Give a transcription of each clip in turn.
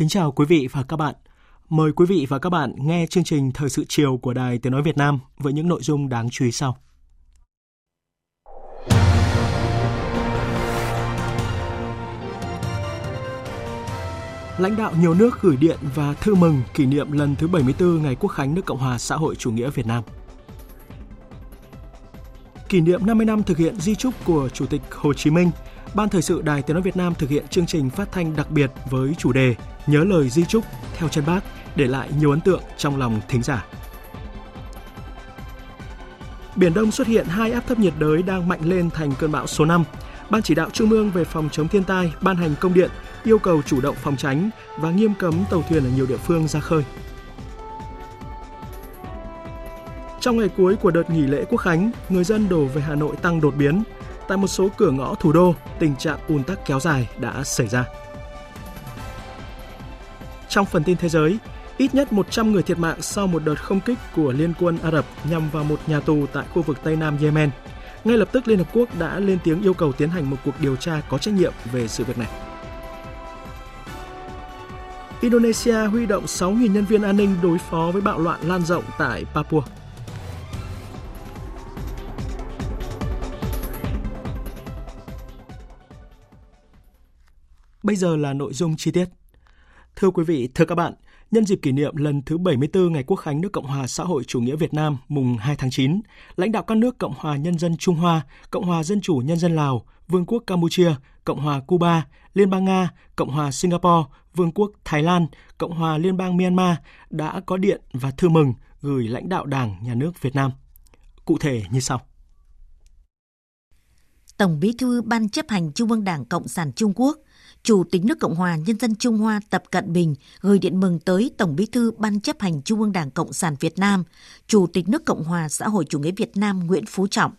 Kính chào quý vị và các bạn. Mời quý vị và các bạn nghe chương trình Thời sự chiều của Đài Tiếng Nói Việt Nam với những nội dung đáng chú ý sau. Lãnh đạo nhiều nước gửi điện và thư mừng kỷ niệm lần thứ 74 ngày Quốc khánh nước Cộng hòa xã hội chủ nghĩa Việt Nam. Kỷ niệm 50 năm thực hiện di trúc của Chủ tịch Hồ Chí Minh, Ban Thời sự Đài Tiếng Nói Việt Nam thực hiện chương trình phát thanh đặc biệt với chủ đề Nhớ lời di trúc theo chân bác để lại nhiều ấn tượng trong lòng thính giả. Biển Đông xuất hiện hai áp thấp nhiệt đới đang mạnh lên thành cơn bão số 5. Ban chỉ đạo Trung ương về phòng chống thiên tai ban hành công điện yêu cầu chủ động phòng tránh và nghiêm cấm tàu thuyền ở nhiều địa phương ra khơi. Trong ngày cuối của đợt nghỉ lễ Quốc khánh, người dân đổ về Hà Nội tăng đột biến. Tại một số cửa ngõ thủ đô, tình trạng ùn tắc kéo dài đã xảy ra. Trong phần tin thế giới, ít nhất 100 người thiệt mạng sau một đợt không kích của Liên quân Ả Rập nhằm vào một nhà tù tại khu vực Tây Nam Yemen. Ngay lập tức Liên Hợp Quốc đã lên tiếng yêu cầu tiến hành một cuộc điều tra có trách nhiệm về sự việc này. Indonesia huy động 6.000 nhân viên an ninh đối phó với bạo loạn lan rộng tại Papua. Bây giờ là nội dung chi tiết. Thưa quý vị, thưa các bạn, nhân dịp kỷ niệm lần thứ 74 ngày Quốc khánh nước Cộng hòa xã hội chủ nghĩa Việt Nam mùng 2 tháng 9, lãnh đạo các nước Cộng hòa Nhân dân Trung Hoa, Cộng hòa Dân chủ Nhân dân Lào, Vương quốc Campuchia, Cộng hòa Cuba, Liên bang Nga, Cộng hòa Singapore, Vương quốc Thái Lan, Cộng hòa Liên bang Myanmar đã có điện và thư mừng gửi lãnh đạo Đảng, Nhà nước Việt Nam. Cụ thể như sau. Tổng Bí thư Ban chấp hành Trung ương Đảng Cộng sản Trung Quốc – Chủ tịch nước Cộng hòa Nhân dân Trung Hoa Tập Cận Bình gửi điện mừng tới Tổng bí thư Ban chấp hành Trung ương Đảng Cộng sản Việt Nam, Chủ tịch nước Cộng hòa xã hội chủ nghĩa Việt Nam Nguyễn Phú Trọng,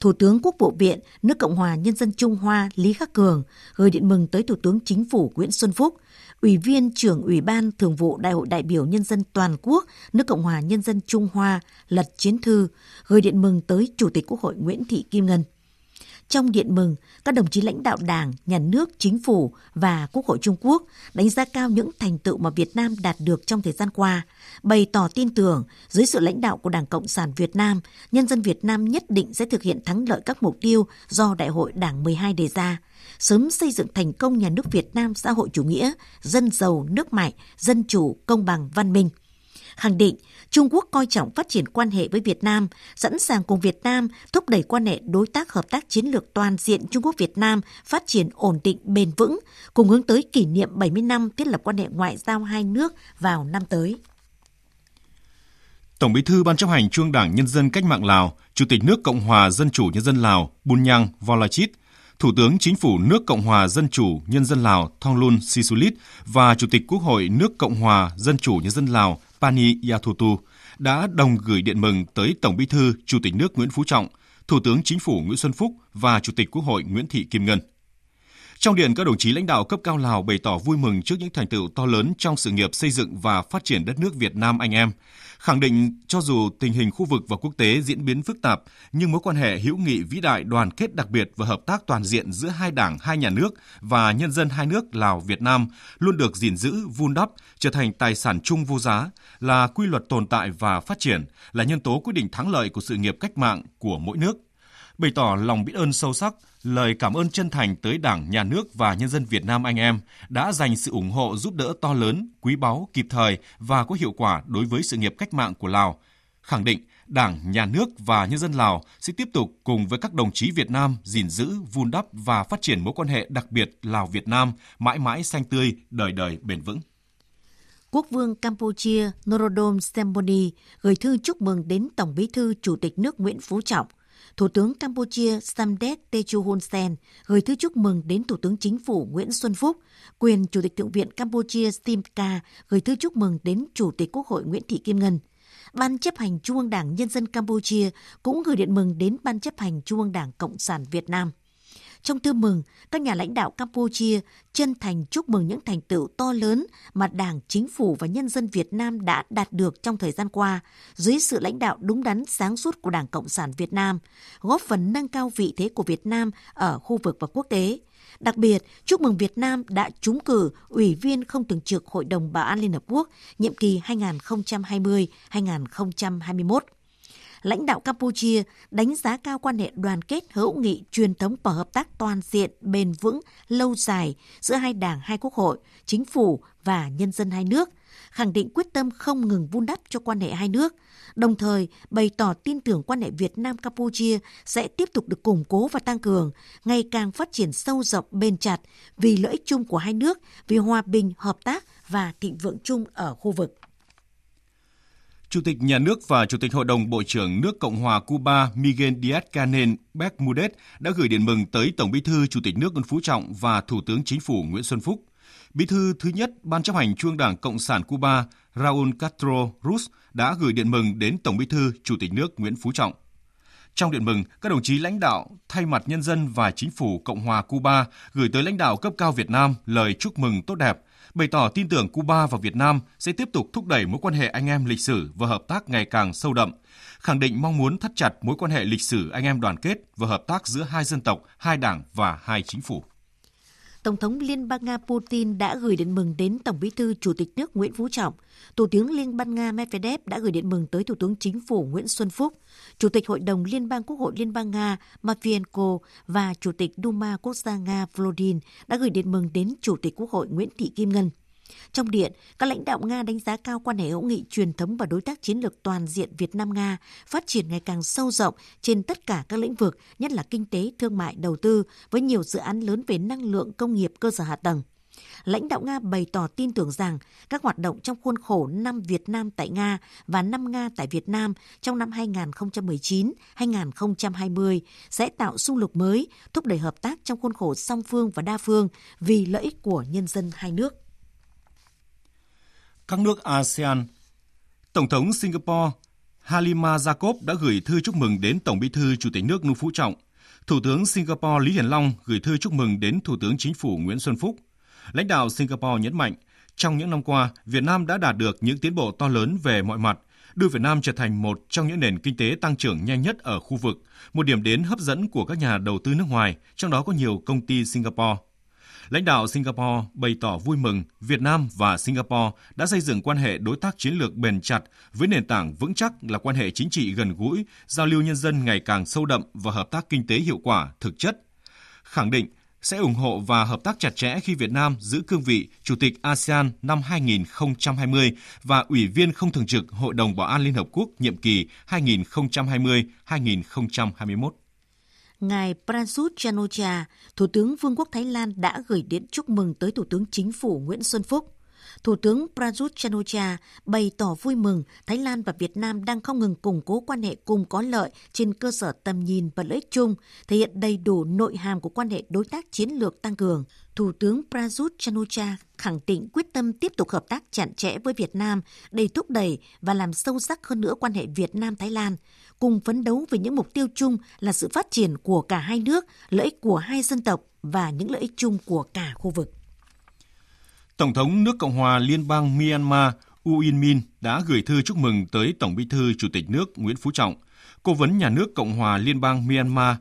Thủ tướng Quốc vụ viện nước Cộng hòa Nhân dân Trung Hoa Lý Khắc Cường gửi điện mừng tới Thủ tướng Chính phủ Nguyễn Xuân Phúc, Ủy viên trưởng Ủy ban Thường vụ Đại hội đại biểu Nhân dân toàn quốc nước Cộng hòa Nhân dân Trung Hoa Lật Chiến Thư gửi điện mừng tới Chủ tịch Quốc hội Nguyễn Thị Kim Ngân. Trong điện mừng, các đồng chí lãnh đạo Đảng, Nhà nước, Chính phủ và Quốc hội Trung Quốc đánh giá cao những thành tựu mà Việt Nam đạt được trong thời gian qua, bày tỏ tin tưởng dưới sự lãnh đạo của Đảng Cộng sản Việt Nam, nhân dân Việt Nam nhất định sẽ thực hiện thắng lợi các mục tiêu do Đại hội Đảng 12 đề ra, sớm xây dựng thành công nhà nước Việt Nam xã hội chủ nghĩa, dân giàu, nước mạnh, dân chủ, công bằng, văn minh – khẳng định Trung Quốc coi trọng phát triển quan hệ với Việt Nam, sẵn sàng cùng Việt Nam thúc đẩy quan hệ đối tác hợp tác chiến lược toàn diện Trung Quốc Việt Nam phát triển ổn định bền vững, cùng hướng tới kỷ niệm 70 năm thiết lập quan hệ ngoại giao hai nước vào năm tới. Tổng Bí thư Ban chấp hành Trung Đảng Nhân dân Cách mạng Lào, Chủ tịch nước Cộng hòa Dân chủ Nhân dân Lào Bunyang Volachit, Thủ tướng Chính phủ nước Cộng hòa Dân chủ Nhân dân Lào Thonglun Sisulit và Chủ tịch Quốc hội nước Cộng hòa Dân chủ Nhân dân Lào Pani Yathutu đã đồng gửi điện mừng tới Tổng Bí thư Chủ tịch nước Nguyễn Phú Trọng, Thủ tướng Chính phủ Nguyễn Xuân Phúc và Chủ tịch Quốc hội Nguyễn Thị Kim Ngân. Trong điện, các đồng chí lãnh đạo cấp cao Lào bày tỏ vui mừng trước những thành tựu to lớn trong sự nghiệp xây dựng và phát triển đất nước Việt Nam anh em, khẳng định cho dù tình hình khu vực và quốc tế diễn biến phức tạp, nhưng mối quan hệ hữu nghị vĩ đại đoàn kết đặc biệt và hợp tác toàn diện giữa hai đảng, hai nhà nước và nhân dân hai nước Lào Việt Nam luôn được gìn giữ, vun đắp, trở thành tài sản chung vô giá, là quy luật tồn tại và phát triển, là nhân tố quyết định thắng lợi của sự nghiệp cách mạng của mỗi nước. Bày tỏ lòng biết ơn sâu sắc lời cảm ơn chân thành tới Đảng, Nhà nước và nhân dân Việt Nam anh em đã dành sự ủng hộ giúp đỡ to lớn, quý báu, kịp thời và có hiệu quả đối với sự nghiệp cách mạng của Lào. Khẳng định Đảng, Nhà nước và nhân dân Lào sẽ tiếp tục cùng với các đồng chí Việt Nam gìn giữ, vun đắp và phát triển mối quan hệ đặc biệt Lào-Việt Nam mãi mãi xanh tươi, đời đời bền vững. Quốc vương Campuchia Norodom Sihamoni gửi thư chúc mừng đến Tổng bí thư Chủ tịch nước Nguyễn Phú Trọng. Thủ tướng Campuchia Samdech Techo Hun Sen gửi thư chúc mừng đến Thủ tướng Chính phủ Nguyễn Xuân Phúc. Quyền Chủ tịch Thượng viện Campuchia Simca gửi thư chúc mừng đến Chủ tịch Quốc hội Nguyễn Thị Kim Ngân. Ban chấp hành Trung ương Đảng Nhân dân Campuchia cũng gửi điện mừng đến Ban chấp hành Trung ương Đảng Cộng sản Việt Nam. Trong thư mừng, các nhà lãnh đạo Campuchia chân thành chúc mừng những thành tựu to lớn mà Đảng, Chính phủ và nhân dân Việt Nam đã đạt được trong thời gian qua dưới sự lãnh đạo đúng đắn sáng suốt của Đảng Cộng sản Việt Nam, góp phần nâng cao vị thế của Việt Nam ở khu vực và quốc tế. Đặc biệt, chúc mừng Việt Nam đã trúng cử Ủy viên không thường trực Hội đồng Bảo an Liên Hợp Quốc nhiệm kỳ 2020-2021 lãnh đạo Campuchia đánh giá cao quan hệ đoàn kết hữu nghị truyền thống và hợp tác toàn diện bền vững lâu dài giữa hai đảng hai quốc hội, chính phủ và nhân dân hai nước, khẳng định quyết tâm không ngừng vun đắp cho quan hệ hai nước, đồng thời bày tỏ tin tưởng quan hệ Việt Nam Campuchia sẽ tiếp tục được củng cố và tăng cường, ngày càng phát triển sâu rộng bền chặt vì lợi ích chung của hai nước, vì hòa bình, hợp tác và thịnh vượng chung ở khu vực. Chủ tịch Nhà nước và Chủ tịch Hội đồng Bộ trưởng nước Cộng hòa Cuba Miguel Díaz-Canel Bermudez đã gửi điện mừng tới Tổng Bí thư Chủ tịch nước Nguyễn Phú Trọng và Thủ tướng Chính phủ Nguyễn Xuân Phúc. Bí thư thứ nhất Ban chấp hành Trung Đảng Cộng sản Cuba Raúl Castro Ruz đã gửi điện mừng đến Tổng Bí thư Chủ tịch nước Nguyễn Phú Trọng. Trong điện mừng, các đồng chí lãnh đạo thay mặt nhân dân và chính phủ Cộng hòa Cuba gửi tới lãnh đạo cấp cao Việt Nam lời chúc mừng tốt đẹp, bày tỏ tin tưởng Cuba và Việt Nam sẽ tiếp tục thúc đẩy mối quan hệ anh em lịch sử và hợp tác ngày càng sâu đậm, khẳng định mong muốn thắt chặt mối quan hệ lịch sử anh em đoàn kết và hợp tác giữa hai dân tộc, hai đảng và hai chính phủ. Tổng thống Liên bang Nga Putin đã gửi điện mừng đến Tổng bí thư Chủ tịch nước Nguyễn Phú Trọng. Thủ tướng Liên bang Nga Medvedev đã gửi điện mừng tới Thủ tướng Chính phủ Nguyễn Xuân Phúc. Chủ tịch Hội đồng Liên bang Quốc hội Liên bang Nga Matvienko và Chủ tịch Duma Quốc gia Nga Volodin đã gửi điện mừng đến Chủ tịch Quốc hội Nguyễn Thị Kim Ngân. Trong điện, các lãnh đạo Nga đánh giá cao quan hệ hữu nghị truyền thống và đối tác chiến lược toàn diện Việt Nam-Nga phát triển ngày càng sâu rộng trên tất cả các lĩnh vực, nhất là kinh tế, thương mại, đầu tư, với nhiều dự án lớn về năng lượng, công nghiệp, cơ sở hạ tầng. Lãnh đạo Nga bày tỏ tin tưởng rằng các hoạt động trong khuôn khổ năm Việt Nam tại Nga và năm Nga tại Việt Nam trong năm 2019-2020 sẽ tạo xung lực mới, thúc đẩy hợp tác trong khuôn khổ song phương và đa phương vì lợi ích của nhân dân hai nước các nước ASEAN. Tổng thống Singapore Halima Jacob đã gửi thư chúc mừng đến Tổng bí thư Chủ tịch nước Nguyễn Phú Trọng. Thủ tướng Singapore Lý Hiển Long gửi thư chúc mừng đến Thủ tướng Chính phủ Nguyễn Xuân Phúc. Lãnh đạo Singapore nhấn mạnh, trong những năm qua, Việt Nam đã đạt được những tiến bộ to lớn về mọi mặt, đưa Việt Nam trở thành một trong những nền kinh tế tăng trưởng nhanh nhất ở khu vực, một điểm đến hấp dẫn của các nhà đầu tư nước ngoài, trong đó có nhiều công ty Singapore. Lãnh đạo Singapore bày tỏ vui mừng Việt Nam và Singapore đã xây dựng quan hệ đối tác chiến lược bền chặt với nền tảng vững chắc là quan hệ chính trị gần gũi, giao lưu nhân dân ngày càng sâu đậm và hợp tác kinh tế hiệu quả, thực chất. Khẳng định sẽ ủng hộ và hợp tác chặt chẽ khi Việt Nam giữ cương vị Chủ tịch ASEAN năm 2020 và Ủy viên không thường trực Hội đồng Bảo an Liên Hợp Quốc nhiệm kỳ 2020-2021. Ngài Prasut Chanocha, Thủ tướng Vương quốc Thái Lan đã gửi điện chúc mừng tới Thủ tướng Chính phủ Nguyễn Xuân Phúc. Thủ tướng Prayut Chanocha bày tỏ vui mừng Thái Lan và Việt Nam đang không ngừng củng cố quan hệ cùng có lợi trên cơ sở tầm nhìn và lợi ích chung, thể hiện đầy đủ nội hàm của quan hệ đối tác chiến lược tăng cường. Thủ tướng Prayut Chanocha khẳng định quyết tâm tiếp tục hợp tác chặt chẽ với Việt Nam để thúc đẩy và làm sâu sắc hơn nữa quan hệ Việt Nam-Thái Lan, cùng phấn đấu về những mục tiêu chung là sự phát triển của cả hai nước, lợi ích của hai dân tộc và những lợi ích chung của cả khu vực. Tổng thống nước Cộng hòa Liên bang Myanmar U In Min đã gửi thư chúc mừng tới Tổng bí thư Chủ tịch nước Nguyễn Phú Trọng. Cố vấn nhà nước Cộng hòa Liên bang Myanmar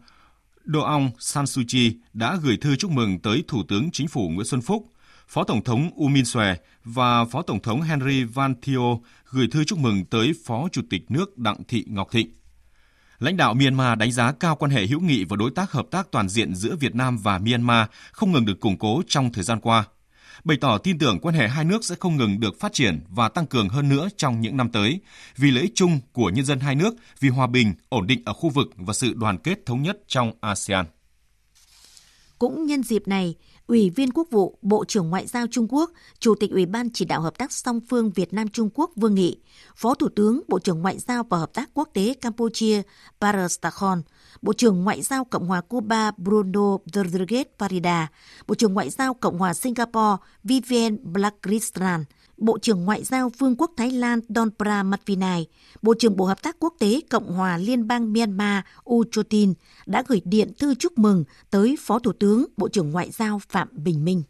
Do Aung San Suu Kyi đã gửi thư chúc mừng tới Thủ tướng Chính phủ Nguyễn Xuân Phúc, Phó Tổng thống U Min Xòe và Phó Tổng thống Henry Van Thieu gửi thư chúc mừng tới Phó Chủ tịch nước Đặng Thị Ngọc Thịnh. Lãnh đạo Myanmar đánh giá cao quan hệ hữu nghị và đối tác hợp tác toàn diện giữa Việt Nam và Myanmar không ngừng được củng cố trong thời gian qua – bày tỏ tin tưởng quan hệ hai nước sẽ không ngừng được phát triển và tăng cường hơn nữa trong những năm tới, vì lợi ích chung của nhân dân hai nước, vì hòa bình, ổn định ở khu vực và sự đoàn kết thống nhất trong ASEAN. Cũng nhân dịp này, Ủy viên Quốc vụ, Bộ trưởng Ngoại giao Trung Quốc, Chủ tịch Ủy ban chỉ đạo hợp tác song phương Việt Nam Trung Quốc Vương Nghị, Phó Thủ tướng Bộ trưởng Ngoại giao và Hợp tác Quốc tế Campuchia Parastakhon, Bộ trưởng Ngoại giao Cộng hòa Cuba Bruno Rodriguez Parida, Bộ trưởng Ngoại giao Cộng hòa Singapore Vivian Blackristan, Bộ trưởng Ngoại giao Vương quốc Thái Lan Don Pramagvinai, Bộ trưởng Bộ Hợp tác Quốc tế Cộng hòa Liên bang Myanmar U Chotin đã gửi điện thư chúc mừng tới Phó Thủ tướng Bộ trưởng Ngoại giao Phạm Bình Minh.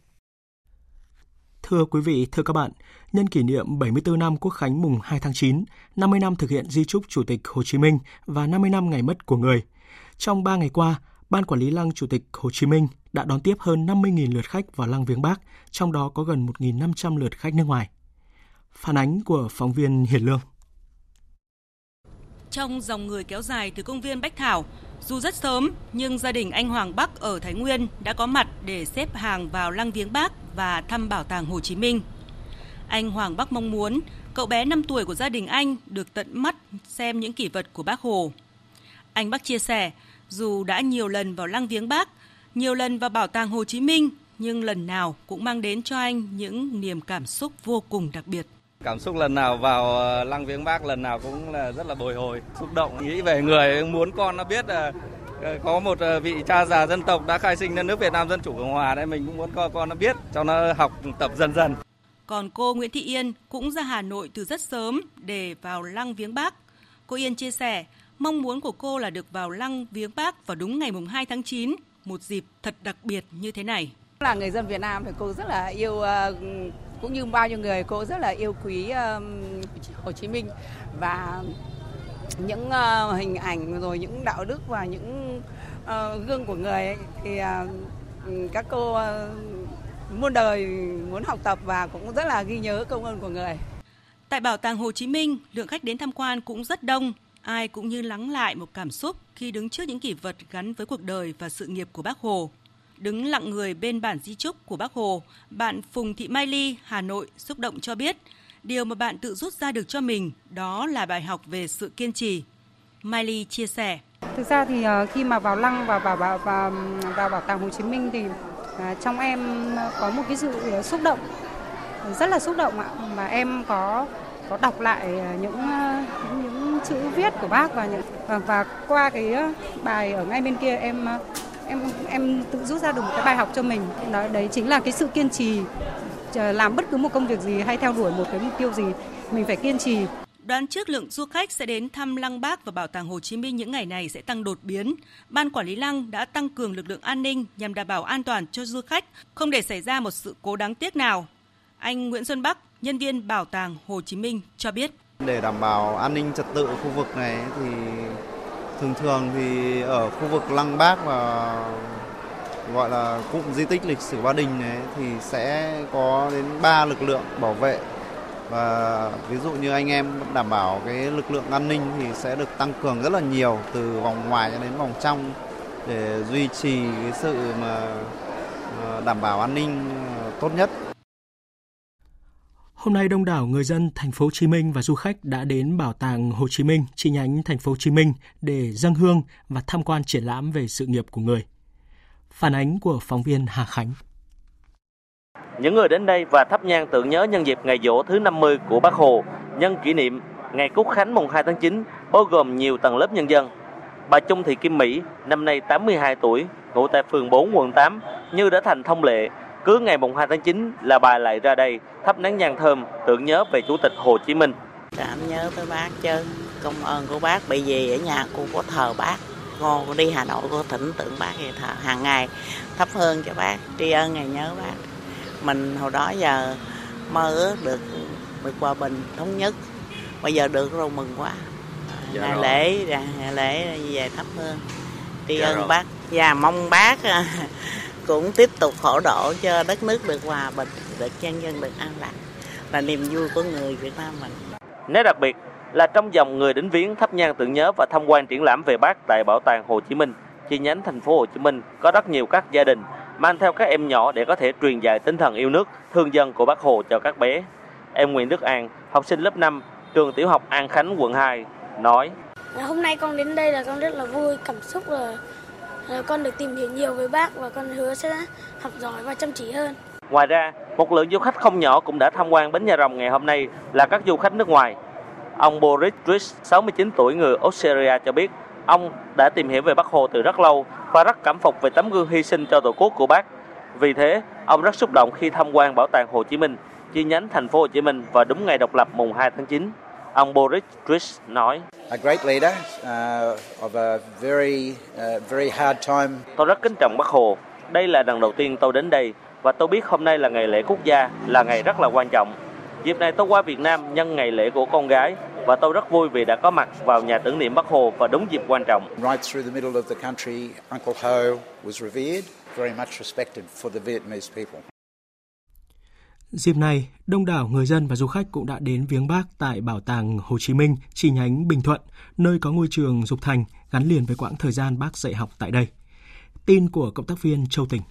Thưa quý vị, thưa các bạn, nhân kỷ niệm 74 năm Quốc khánh mùng 2 tháng 9, 50 năm thực hiện di trúc Chủ tịch Hồ Chí Minh và 50 năm ngày mất của người. Trong 3 ngày qua, Ban Quản lý Lăng Chủ tịch Hồ Chí Minh đã đón tiếp hơn 50.000 lượt khách vào Lăng Viếng Bắc, trong đó có gần 1.500 lượt khách nước ngoài. Phản ánh của phóng viên Hiền Lương. Trong dòng người kéo dài từ công viên Bách Thảo, dù rất sớm nhưng gia đình anh Hoàng Bắc ở Thái Nguyên đã có mặt để xếp hàng vào lăng viếng Bác và thăm bảo tàng Hồ Chí Minh. Anh Hoàng Bắc mong muốn cậu bé 5 tuổi của gia đình anh được tận mắt xem những kỷ vật của Bác Hồ. Anh Bắc chia sẻ, dù đã nhiều lần vào lăng viếng Bác, nhiều lần vào bảo tàng Hồ Chí Minh, nhưng lần nào cũng mang đến cho anh những niềm cảm xúc vô cùng đặc biệt. Cảm xúc lần nào vào ờ, lăng viếng bác lần nào cũng là rất là bồi hồi, xúc động, nghĩ về người muốn con nó biết là ờ, có một ờ, vị cha già dân tộc đã khai sinh ra nước Việt Nam Dân Chủ Cộng Hòa đấy mình cũng muốn con con nó biết cho nó học tập dần dần. Còn cô Nguyễn Thị Yên cũng ra Hà Nội từ rất sớm để vào lăng viếng bác. Cô Yên chia sẻ, mong muốn của cô là được vào lăng viếng bác vào đúng ngày mùng 2 tháng 9, một dịp thật đặc biệt như thế này. Là người dân Việt Nam thì cô rất là yêu cũng như bao nhiêu người cô rất là yêu quý um, Hồ Chí Minh và những uh, hình ảnh rồi những đạo đức và những uh, gương của người ấy, thì uh, các cô uh, muôn đời muốn học tập và cũng rất là ghi nhớ công ơn của người. Tại Bảo tàng Hồ Chí Minh, lượng khách đến tham quan cũng rất đông. Ai cũng như lắng lại một cảm xúc khi đứng trước những kỷ vật gắn với cuộc đời và sự nghiệp của bác Hồ. Đứng lặng người bên bản di chúc của bác Hồ, bạn Phùng Thị Mai Ly, Hà Nội xúc động cho biết, điều mà bạn tự rút ra được cho mình đó là bài học về sự kiên trì. Mai Ly chia sẻ. Thực ra thì ờ, khi mà vào lăng và vào, vào, vào, vào bảo tàng Hồ Chí Minh thì à, trong em có một cái sự ờ, xúc động rất là xúc động ạ và em có có đọc lại ờ, những những, những chữ viết của bác và những và, và qua cái bài ở ngay bên kia em em em tự rút ra được một cái bài học cho mình đó đấy chính là cái sự kiên trì làm bất cứ một công việc gì hay theo đuổi một cái mục tiêu gì mình phải kiên trì Đoán trước lượng du khách sẽ đến thăm Lăng Bác và Bảo tàng Hồ Chí Minh những ngày này sẽ tăng đột biến. Ban quản lý Lăng đã tăng cường lực lượng an ninh nhằm đảm bảo an toàn cho du khách, không để xảy ra một sự cố đáng tiếc nào. Anh Nguyễn Xuân Bắc, nhân viên Bảo tàng Hồ Chí Minh cho biết. Để đảm bảo an ninh trật tự khu vực này thì thường thường thì ở khu vực Lăng Bác và gọi là cụm di tích lịch sử Ba Đình này, thì sẽ có đến 3 lực lượng bảo vệ và ví dụ như anh em đảm bảo cái lực lượng an ninh thì sẽ được tăng cường rất là nhiều, từ vòng ngoài cho đến vòng trong, để duy trì cái sự mà đảm bảo an ninh ờ, tốt nhất. Hôm nay đông đảo người dân thành phố Hồ Chí Minh và du khách đã đến Bảo tàng Hồ Chí Minh chi nhánh thành phố Hồ Chí Minh để dâng hương và tham quan triển lãm về sự nghiệp của người. Phản ánh của phóng viên Hà Khánh. Những người đến đây và thắp nhang tưởng nhớ nhân dịp ngày dỗ thứ 50 của Bác Hồ, nhân kỷ niệm ngày Quốc khánh mùng 2 tháng 9, bao gồm nhiều tầng lớp nhân dân. Bà Trung Thị Kim Mỹ, năm nay 82 tuổi, ngụ tại phường 4 quận 8, như đã thành thông lệ, cứ ngày mùng 2 tháng 9 là bà lại ra đây thắp nén nhang thơm tưởng nhớ về Chủ tịch Hồ Chí Minh. Cảm nhớ tới bác chứ, công ơn của bác bởi vì ở nhà cô có thờ bác cô đi Hà Nội cô thỉnh tượng bác vậy thờ hàng ngày thắp hương cho bác tri ân ngày nhớ bác mình hồi đó giờ mơ ước được được hòa bình thống nhất bây giờ được rồi mừng quá dạ ngày rồi. lễ ngày lễ về thắp hương tri dạ ân rồi. bác và mong bác à, cũng tiếp tục hỗ trợ cho đất nước được hòa bình được nhân dân được an lạc là niềm vui của người Việt Nam mình. Nét đặc biệt là trong dòng người đến viếng thắp nhang tưởng nhớ và tham quan triển lãm về bác tại Bảo tàng Hồ Chí Minh, chi nhánh thành phố Hồ Chí Minh có rất nhiều các gia đình mang theo các em nhỏ để có thể truyền dạy tinh thần yêu nước, thương dân của Bác Hồ cho các bé. Em Nguyễn Đức An, học sinh lớp 5, trường tiểu học An Khánh, quận 2, nói Hôm nay con đến đây là con rất là vui, cảm xúc là con được tìm hiểu nhiều với bác và con hứa sẽ học giỏi và chăm chỉ hơn. Ngoài ra, một lượng du khách không nhỏ cũng đã tham quan bến nhà rồng ngày hôm nay là các du khách nước ngoài. Ông Boris Rich, 69 tuổi người Australia cho biết, ông đã tìm hiểu về Bác Hồ từ rất lâu và rất cảm phục về tấm gương hy sinh cho Tổ quốc của bác. Vì thế, ông rất xúc động khi tham quan Bảo tàng Hồ Chí Minh, chi nhánh thành phố Hồ Chí Minh vào đúng ngày độc lập mùng 2 tháng 9. Ông Boris Rich nói: A great leader uh, of a very uh, very hard time. Tôi rất kính trọng Bác Hồ. Đây là lần đầu tiên tôi đến đây và tôi biết hôm nay là ngày lễ quốc gia, là ngày rất là quan trọng. Dịp này tôi qua Việt Nam nhân ngày lễ của con gái và tôi rất vui vì đã có mặt vào nhà tưởng niệm Bác Hồ vào đúng dịp quan trọng. Right through the middle of the country, Uncle Ho was revered, very much respected for the Vietnamese people. Dịp này, đông đảo người dân và du khách cũng đã đến viếng bác tại Bảo tàng Hồ Chí Minh chi nhánh Bình Thuận, nơi có ngôi trường Dục Thành gắn liền với quãng thời gian bác dạy học tại đây. Tin của cộng tác viên Châu Tình.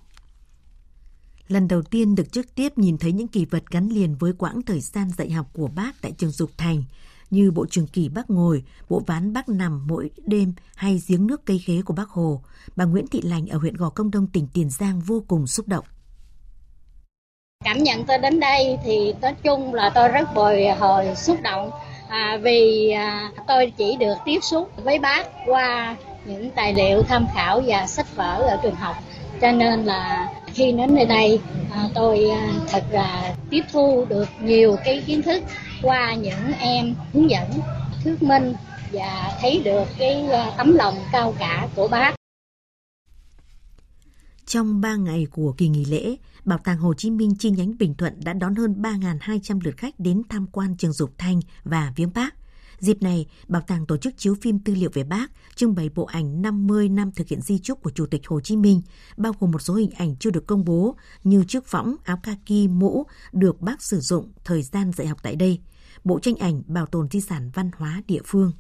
Lần đầu tiên được trực tiếp nhìn thấy những kỳ vật gắn liền với quãng thời gian dạy học của bác tại trường Dục Thành, như bộ trường kỳ bác ngồi, bộ ván bác nằm mỗi đêm hay giếng nước cây khế của bác Hồ, bà Nguyễn Thị Lành ở huyện Gò Công Đông tỉnh Tiền Giang vô cùng xúc động. Cảm nhận tôi đến đây thì nói chung là tôi rất bồi hồi xúc động à, vì à, tôi chỉ được tiếp xúc với bác qua những tài liệu tham khảo và sách vở ở trường học cho nên là khi đến nơi đây à, tôi à, thật là tiếp thu được nhiều cái kiến thức qua những em hướng dẫn thuyết minh và thấy được cái à, tấm lòng cao cả của bác. Trong 3 ngày của kỳ nghỉ lễ, Bảo tàng Hồ Chí Minh chi nhánh Bình Thuận đã đón hơn 3.200 lượt khách đến tham quan trường Dục Thanh và viếng bác. Dịp này, Bảo tàng tổ chức chiếu phim tư liệu về bác, trưng bày bộ ảnh 50 năm thực hiện di trúc của Chủ tịch Hồ Chí Minh, bao gồm một số hình ảnh chưa được công bố như chiếc võng, áo kaki, mũ được bác sử dụng thời gian dạy học tại đây. Bộ tranh ảnh bảo tồn di sản văn hóa địa phương.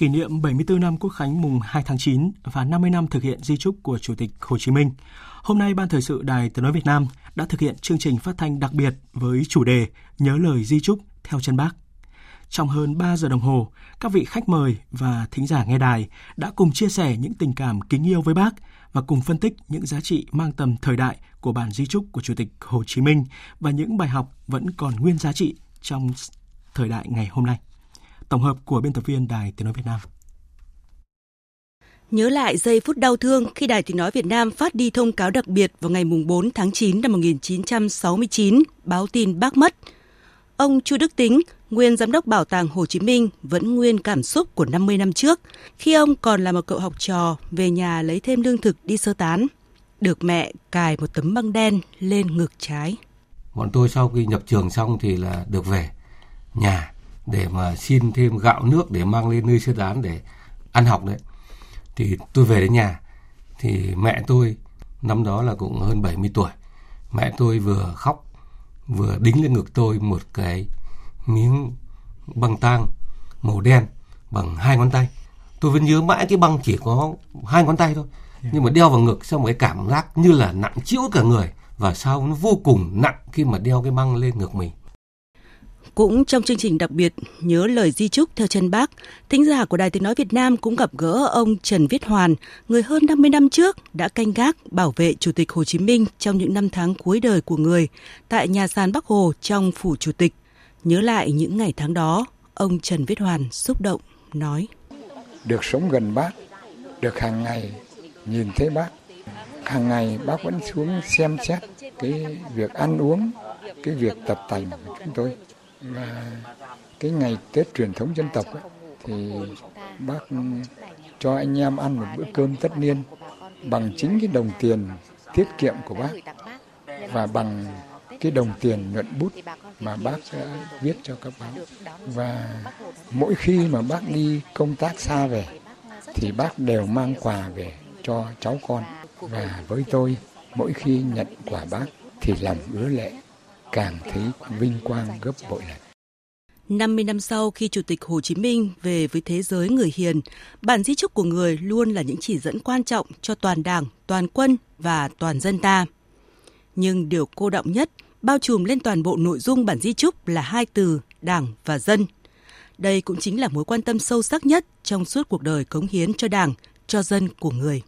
Kỷ niệm 74 năm Quốc khánh mùng 2 tháng 9 và 50 năm thực hiện di trúc của Chủ tịch Hồ Chí Minh. Hôm nay, Ban Thời sự Đài Tiếng Nói Việt Nam đã thực hiện chương trình phát thanh đặc biệt với chủ đề Nhớ lời di trúc theo chân bác. Trong hơn 3 giờ đồng hồ, các vị khách mời và thính giả nghe đài đã cùng chia sẻ những tình cảm kính yêu với bác và cùng phân tích những giá trị mang tầm thời đại của bản di trúc của Chủ tịch Hồ Chí Minh và những bài học vẫn còn nguyên giá trị trong thời đại ngày hôm nay. Tổng hợp của biên tập viên Đài Tiếng Nói Việt Nam. Nhớ lại giây phút đau thương khi Đài Tiếng Nói Việt Nam phát đi thông cáo đặc biệt vào ngày 4 tháng 9 năm 1969, báo tin bác mất. Ông Chu Đức Tính, nguyên giám đốc Bảo tàng Hồ Chí Minh vẫn nguyên cảm xúc của 50 năm trước, khi ông còn là một cậu học trò về nhà lấy thêm lương thực đi sơ tán. Được mẹ cài một tấm băng đen lên ngực trái. Bọn tôi sau khi nhập trường xong thì là được về nhà để mà xin thêm gạo nước để mang lên nơi sơ tán để ăn học đấy. Thì tôi về đến nhà thì mẹ tôi năm đó là cũng hơn 70 tuổi. Mẹ tôi vừa khóc vừa đính lên ngực tôi một cái miếng băng tang màu đen bằng hai ngón tay. Tôi vẫn nhớ mãi cái băng chỉ có hai ngón tay thôi nhưng mà đeo vào ngực xong cái cảm giác như là nặng chịu cả người và sao nó vô cùng nặng khi mà đeo cái băng lên ngực mình cũng trong chương trình đặc biệt Nhớ lời di trúc theo chân bác, thính giả của Đài Tiếng Nói Việt Nam cũng gặp gỡ ông Trần Viết Hoàn, người hơn 50 năm trước đã canh gác bảo vệ Chủ tịch Hồ Chí Minh trong những năm tháng cuối đời của người tại nhà sàn Bắc Hồ trong Phủ Chủ tịch. Nhớ lại những ngày tháng đó, ông Trần Viết Hoàn xúc động, nói. Được sống gần bác, được hàng ngày nhìn thấy bác, hàng ngày bác vẫn xuống xem xét cái việc ăn uống, cái việc tập tành của chúng tôi và cái ngày Tết truyền thống dân tộc ấy, thì bác cho anh em ăn một bữa cơm tất niên bằng chính cái đồng tiền tiết kiệm của bác và bằng cái đồng tiền nhuận bút mà bác đã viết cho các báo và mỗi khi mà bác đi công tác xa về thì bác đều mang quà về cho cháu con. Và với tôi mỗi khi nhận quà bác thì lòng ứa lệ càng thấy vinh quang gấp bội lần. 50 năm sau khi Chủ tịch Hồ Chí Minh về với thế giới người hiền, bản di trúc của người luôn là những chỉ dẫn quan trọng cho toàn đảng, toàn quân và toàn dân ta. Nhưng điều cô động nhất, bao trùm lên toàn bộ nội dung bản di trúc là hai từ đảng và dân. Đây cũng chính là mối quan tâm sâu sắc nhất trong suốt cuộc đời cống hiến cho đảng, cho dân của người.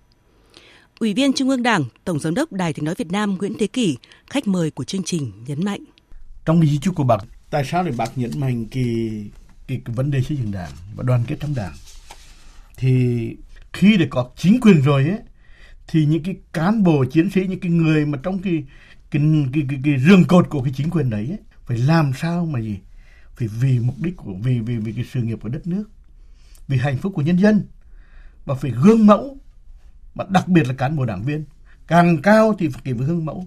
Ủy viên Trung ương Đảng, Tổng giám đốc Đài Tiếng nói Việt Nam Nguyễn Thế Kỷ, khách mời của chương trình nhấn mạnh. Trong di chúc của bác, tại sao để bác nhấn mạnh cái, cái, cái vấn đề xây dựng đảng và đoàn kết trong đảng? Thì khi để có chính quyền rồi ấy, thì những cái cán bộ chiến sĩ, những cái người mà trong cái cái cái, cái, cái rương cột của cái chính quyền đấy ấy, phải làm sao mà gì? Phải vì mục đích của vì vì vì cái sự nghiệp của đất nước, vì hạnh phúc của nhân dân và phải gương mẫu mà đặc biệt là cán bộ đảng viên. Càng cao thì phải phải gương mẫu.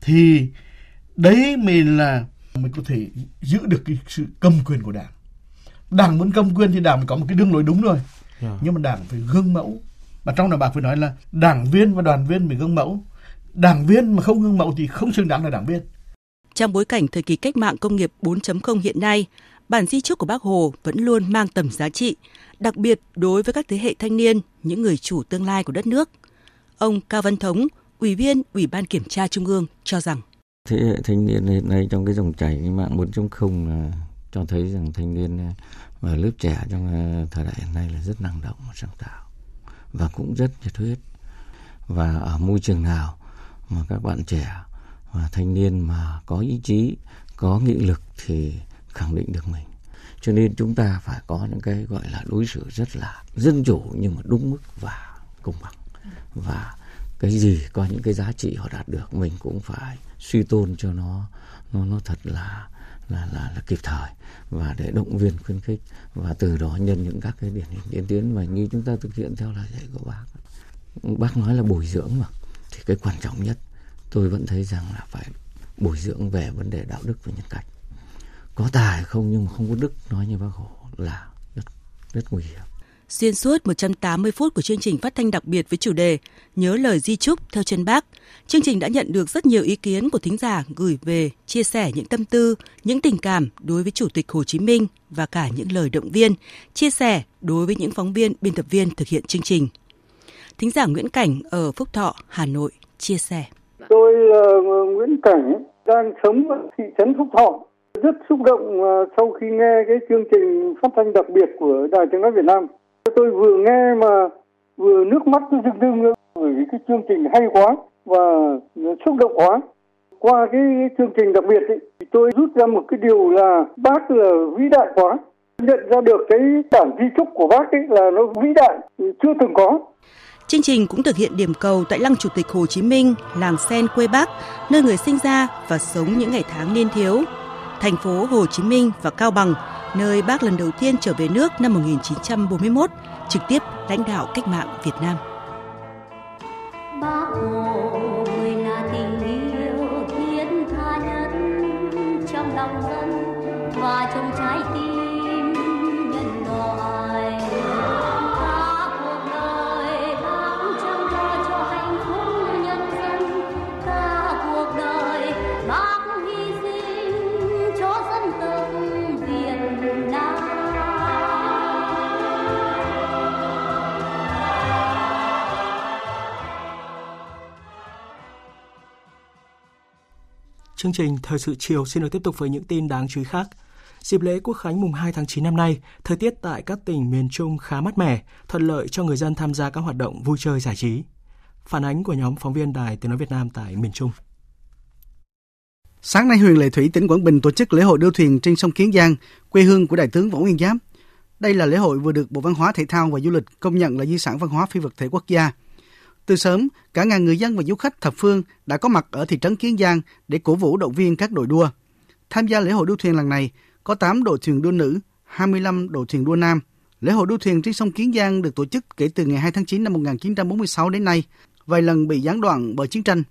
Thì đấy mình là mình có thể giữ được cái sự cầm quyền của đảng. Đảng muốn cầm quyền thì đảng có một cái đường lối đúng rồi. Yeah. Dạ. nhưng mà đảng phải gương mẫu. Mà trong đó bà phải nói là đảng viên và đoàn viên phải gương mẫu. Đảng viên mà không gương mẫu thì không xứng đáng là đảng viên. Trong bối cảnh thời kỳ cách mạng công nghiệp 4.0 hiện nay, bản di chúc của Bác Hồ vẫn luôn mang tầm giá trị, đặc biệt đối với các thế hệ thanh niên, những người chủ tương lai của đất nước. Ông Cao Văn Thống, Ủy viên Ủy ban Kiểm tra Trung ương cho rằng Thế hệ thanh niên hiện nay trong cái dòng chảy cái mạng 4.0 là cho thấy rằng thanh niên ờ, và lớp trẻ trong ờ, thời đại hiện nay là rất năng động và sáng tạo và cũng rất nhiệt huyết và ở môi trường nào mà các bạn trẻ và thanh niên mà có ý chí có nghị lực thì khẳng định được mình. Cho nên chúng ta phải có những cái gọi là đối xử rất là dân chủ nhưng mà đúng mức và công bằng. Và cái gì có những cái giá trị họ đạt được mình cũng phải suy tôn cho nó nó nó thật là là là, là kịp thời và để động viên khuyến khích. Và từ đó nhân những các cái điển hình tiên tiến mà như chúng ta thực hiện theo lời dạy của bác. Bác nói là bồi dưỡng mà thì cái quan trọng nhất tôi vẫn thấy rằng là phải bồi dưỡng về vấn đề đạo đức và nhân cách có tài không nhưng mà không có đức nói như bác hồ là rất rất nguy hiểm Xuyên suốt 180 phút của chương trình phát thanh đặc biệt với chủ đề Nhớ lời di trúc theo chân bác, chương trình đã nhận được rất nhiều ý kiến của thính giả gửi về, chia sẻ những tâm tư, những tình cảm đối với Chủ tịch Hồ Chí Minh và cả những lời động viên, chia sẻ đối với những phóng viên, biên tập viên thực hiện chương trình. Thính giả Nguyễn Cảnh ở Phúc Thọ, Hà Nội chia sẻ. Tôi là Nguyễn Cảnh, đang sống ở thị trấn Phúc Thọ. Rất xúc động à, sau khi nghe cái chương trình phát thanh đặc biệt của Đài Tiếng Nói Việt Nam Tôi vừa nghe mà vừa nước mắt tôi rưng rưng bởi vì cái chương trình hay quá và xúc động quá. Qua cái chương trình đặc biệt ấy, thì tôi rút ra một cái điều là bác là vĩ đại quá. Nhận ra được cái bản di trúc của bác ấy là nó vĩ đại, chưa từng có. Chương trình cũng thực hiện điểm cầu tại Lăng Chủ tịch Hồ Chí Minh, làng Sen quê Bác, nơi người sinh ra và sống những ngày tháng niên thiếu. Thành phố Hồ Chí Minh và Cao Bằng nơi bác lần đầu tiên trở về nước năm 1941, trực tiếp lãnh đạo cách mạng Việt Nam. Bác Hồ Chương trình Thời sự chiều xin được tiếp tục với những tin đáng chú ý khác. Dịp lễ Quốc khánh mùng 2 tháng 9 năm nay, thời tiết tại các tỉnh miền Trung khá mát mẻ, thuận lợi cho người dân tham gia các hoạt động vui chơi giải trí. Phản ánh của nhóm phóng viên Đài Tiếng nói Việt Nam tại miền Trung. Sáng nay, huyện Lệ Thủy, tỉnh Quảng Bình tổ chức lễ hội đua thuyền trên sông Kiến Giang, quê hương của Đại tướng Võ Nguyên Giáp. Đây là lễ hội vừa được Bộ Văn hóa Thể thao và Du lịch công nhận là di sản văn hóa phi vật thể quốc gia từ sớm, cả ngàn người dân và du khách thập phương đã có mặt ở thị trấn Kiến Giang để cổ vũ động viên các đội đua. Tham gia lễ hội đua thuyền lần này có 8 đội thuyền đua nữ, 25 đội thuyền đua nam. Lễ hội đua thuyền trên sông Kiến Giang được tổ chức kể từ ngày 2 tháng 9 năm 1946 đến nay, vài lần bị gián đoạn bởi chiến tranh.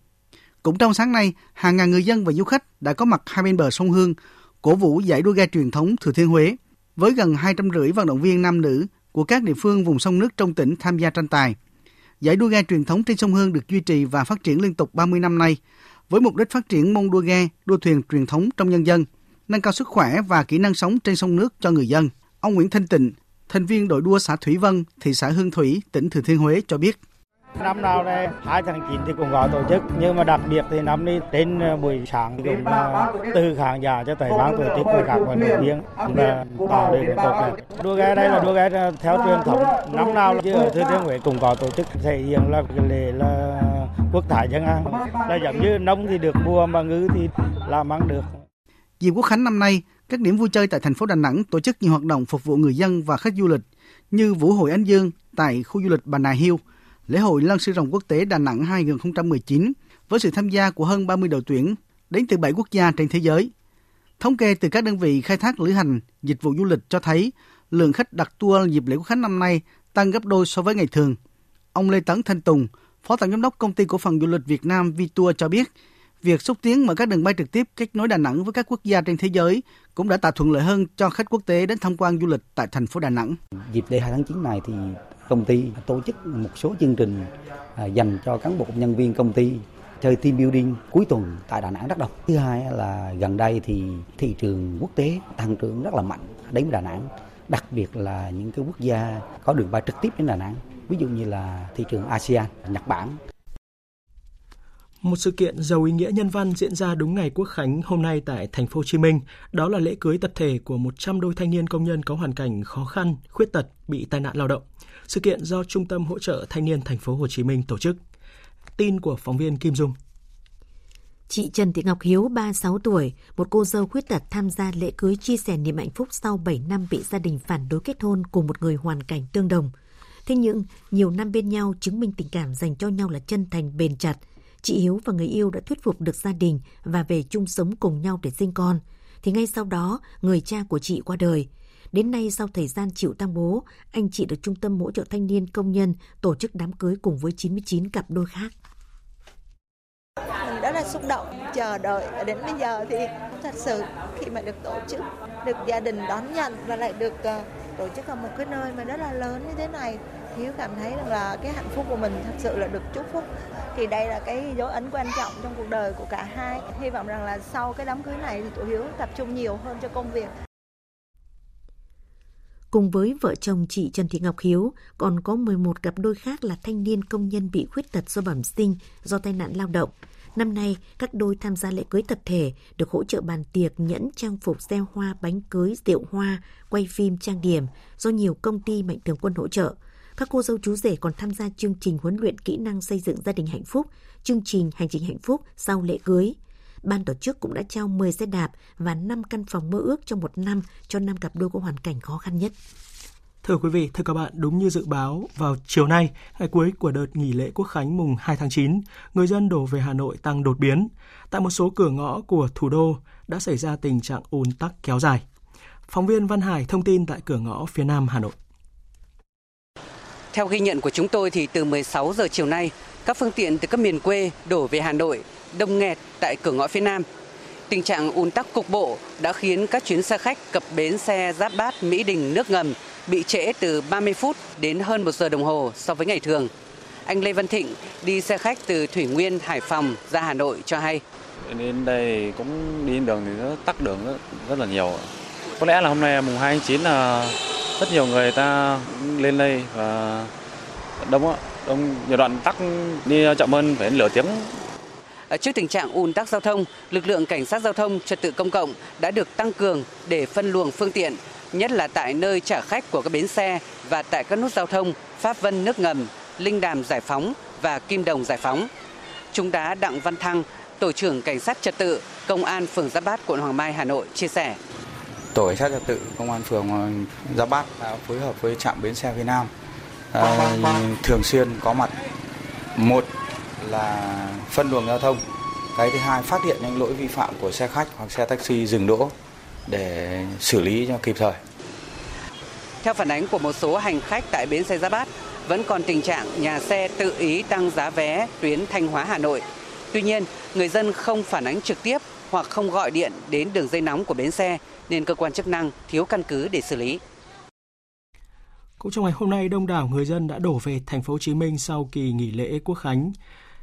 Cũng trong sáng nay, hàng ngàn người dân và du khách đã có mặt hai bên bờ sông Hương, cổ vũ giải đua ghe truyền thống Thừa Thiên Huế, với gần 250 vận động viên nam nữ của các địa phương vùng sông nước trong tỉnh tham gia tranh tài. Giải đua ghe truyền thống trên sông Hương được duy trì và phát triển liên tục 30 năm nay, với mục đích phát triển môn đua ghe, đua thuyền truyền thống trong nhân dân, nâng cao sức khỏe và kỹ năng sống trên sông nước cho người dân. Ông Nguyễn Thanh Tịnh, thành viên đội đua xã Thủy Vân, thị xã Hương Thủy, tỉnh Thừa Thiên Huế cho biết. Năm nào đây 2 tháng 9 thì cũng gọi tổ chức nhưng mà đặc biệt thì năm nay đến ờ, buổi sáng thì cũng từ khán giả cho tới ban tổ chức và các vận động viên là tạo được tốt đẹp. Đua ghe đây là đua ghe theo truyền thống năm nào chứ ở Thừa Thiên Huế cũng có tổ chức thể hiện là cái lễ là quốc thái dân an là giống như nông thì được mua mà ngư thì làm ăn được. Dịp Quốc khánh năm nay, các điểm vui chơi tại thành phố Đà Nẵng tổ chức nhiều hoạt động phục vụ người dân và khách du lịch như Vũ hội Ánh Dương tại khu du lịch Bà Nà Hills, lễ hội Lân sư rồng quốc tế Đà Nẵng 2019 với sự tham gia của hơn 30 đội tuyển đến từ 7 quốc gia trên thế giới. Thống kê từ các đơn vị khai thác lữ hành, dịch vụ du lịch cho thấy lượng khách đặt tour dịp lễ quốc khánh năm nay tăng gấp đôi so với ngày thường. Ông Lê Tấn Thanh Tùng, Phó Tổng Giám đốc Công ty Cổ phần Du lịch Việt Nam VITOUR cho biết, việc xúc tiến mở các đường bay trực tiếp kết nối Đà Nẵng với các quốc gia trên thế giới cũng đã tạo thuận lợi hơn cho khách quốc tế đến tham quan du lịch tại thành phố Đà Nẵng. Dịp lễ 2 tháng 9 này thì công ty tổ chức một số chương trình à, dành cho cán bộ nhân viên công ty chơi team building cuối tuần tại Đà Nẵng rất đông. Thứ hai là gần đây thì thị trường quốc tế tăng trưởng rất là mạnh đến Đà Nẵng, đặc biệt là những cái quốc gia có đường bay trực tiếp đến Đà Nẵng, ví dụ như là thị trường ASEAN, Nhật Bản. Một sự kiện giàu ý nghĩa nhân văn diễn ra đúng ngày Quốc khánh hôm nay tại thành phố Hồ Chí Minh, đó là lễ cưới tập thể của 100 đôi thanh niên công nhân có hoàn cảnh khó khăn, khuyết tật, bị tai nạn lao động. Sự kiện do Trung tâm hỗ trợ thanh niên thành phố Hồ Chí Minh tổ chức. Tin của phóng viên Kim Dung. Chị Trần Thị Ngọc Hiếu, 36 tuổi, một cô dâu khuyết tật tham gia lễ cưới chia sẻ niềm hạnh phúc sau 7 năm bị gia đình phản đối kết hôn cùng một người hoàn cảnh tương đồng. Thế nhưng, nhiều năm bên nhau chứng minh tình cảm dành cho nhau là chân thành bền chặt. Chị Hiếu và người yêu đã thuyết phục được gia đình và về chung sống cùng nhau để sinh con. Thì ngay sau đó, người cha của chị qua đời. Đến nay sau thời gian chịu tang bố, anh chị được Trung tâm hỗ trợ thanh niên công nhân tổ chức đám cưới cùng với 99 cặp đôi khác. Mình rất là xúc động, chờ đợi đến bây giờ thì thật sự khi mà được tổ chức, được gia đình đón nhận và lại được ờ, tổ chức ở một cái nơi mà rất là lớn như thế này Hiếu cảm thấy rằng là cái hạnh phúc của mình thật sự là được chúc phúc thì đây là cái dấu ấn quan trọng trong cuộc đời của cả hai hy vọng rằng là sau cái đám cưới này thì tụi Hiếu tập trung nhiều hơn cho công việc Cùng với vợ chồng chị Trần Thị Ngọc Hiếu, còn có 11 cặp đôi khác là thanh niên công nhân bị khuyết tật do bẩm sinh do tai nạn lao động. Năm nay, các đôi tham gia lễ cưới tập thể được hỗ trợ bàn tiệc, nhẫn, trang phục, gieo hoa, bánh cưới, rượu hoa, quay phim, trang điểm do nhiều công ty mạnh thường quân hỗ trợ. Các cô dâu chú rể còn tham gia chương trình huấn luyện kỹ năng xây dựng gia đình hạnh phúc, chương trình hành trình hạnh phúc sau lễ cưới ban tổ chức cũng đã trao 10 xe đạp và 5 căn phòng mơ ước trong một năm cho năm cặp đôi có hoàn cảnh khó khăn nhất. Thưa quý vị, thưa các bạn, đúng như dự báo, vào chiều nay, ngày cuối của đợt nghỉ lễ Quốc khánh mùng 2 tháng 9, người dân đổ về Hà Nội tăng đột biến. Tại một số cửa ngõ của thủ đô đã xảy ra tình trạng ùn tắc kéo dài. Phóng viên Văn Hải thông tin tại cửa ngõ phía Nam Hà Nội. Theo ghi nhận của chúng tôi thì từ 16 giờ chiều nay, các phương tiện từ các miền quê đổ về Hà Nội đông nghẹt tại cửa ngõ phía Nam. Tình trạng ùn tắc cục bộ đã khiến các chuyến xe khách cập bến xe Giáp Bát Mỹ Đình nước ngầm bị trễ từ 30 phút đến hơn 1 giờ đồng hồ so với ngày thường. Anh Lê Văn Thịnh đi xe khách từ Thủy Nguyên, Hải Phòng ra Hà Nội cho hay. Đến đây cũng đi đường thì nó tắc đường rất, rất là nhiều. Có lẽ là hôm nay mùng 2 tháng 9 là rất nhiều người ta lên đây và đông á, đông nhiều đoạn tắc đi chậm hơn phải nửa tiếng Trước tình trạng ùn tắc giao thông, lực lượng cảnh sát giao thông trật tự công cộng đã được tăng cường để phân luồng phương tiện, nhất là tại nơi trả khách của các bến xe và tại các nút giao thông Pháp Vân nước ngầm, Linh Đàm giải phóng và Kim Đồng giải phóng. Trung tá Đặng Văn Thăng, tổ trưởng cảnh sát trật tự, công an phường Giáp Bát, quận Hoàng Mai, Hà Nội chia sẻ. Tổ cảnh sát trật tự công an phường ờ, Giáp Bát đã phối hợp với trạm bến xe phía Nam. À, thường xuyên có mặt. Một là phân luồng giao thông. Cái thứ hai phát hiện những lỗi vi phạm của xe khách hoặc xe taxi dừng đỗ để xử lý cho kịp thời. Theo phản ánh của một số hành khách tại bến xe Giáp Bát, vẫn còn tình trạng nhà xe tự ý tăng giá vé tuyến Thanh Hóa Hà Nội. Tuy nhiên, người dân không phản ánh trực tiếp hoặc không gọi điện đến đường dây nóng của bến xe nên cơ quan chức năng thiếu căn cứ để xử lý. Cũng trong ngày hôm nay, đông đảo người dân đã đổ về thành phố Hồ Chí Minh sau kỳ nghỉ lễ Quốc khánh.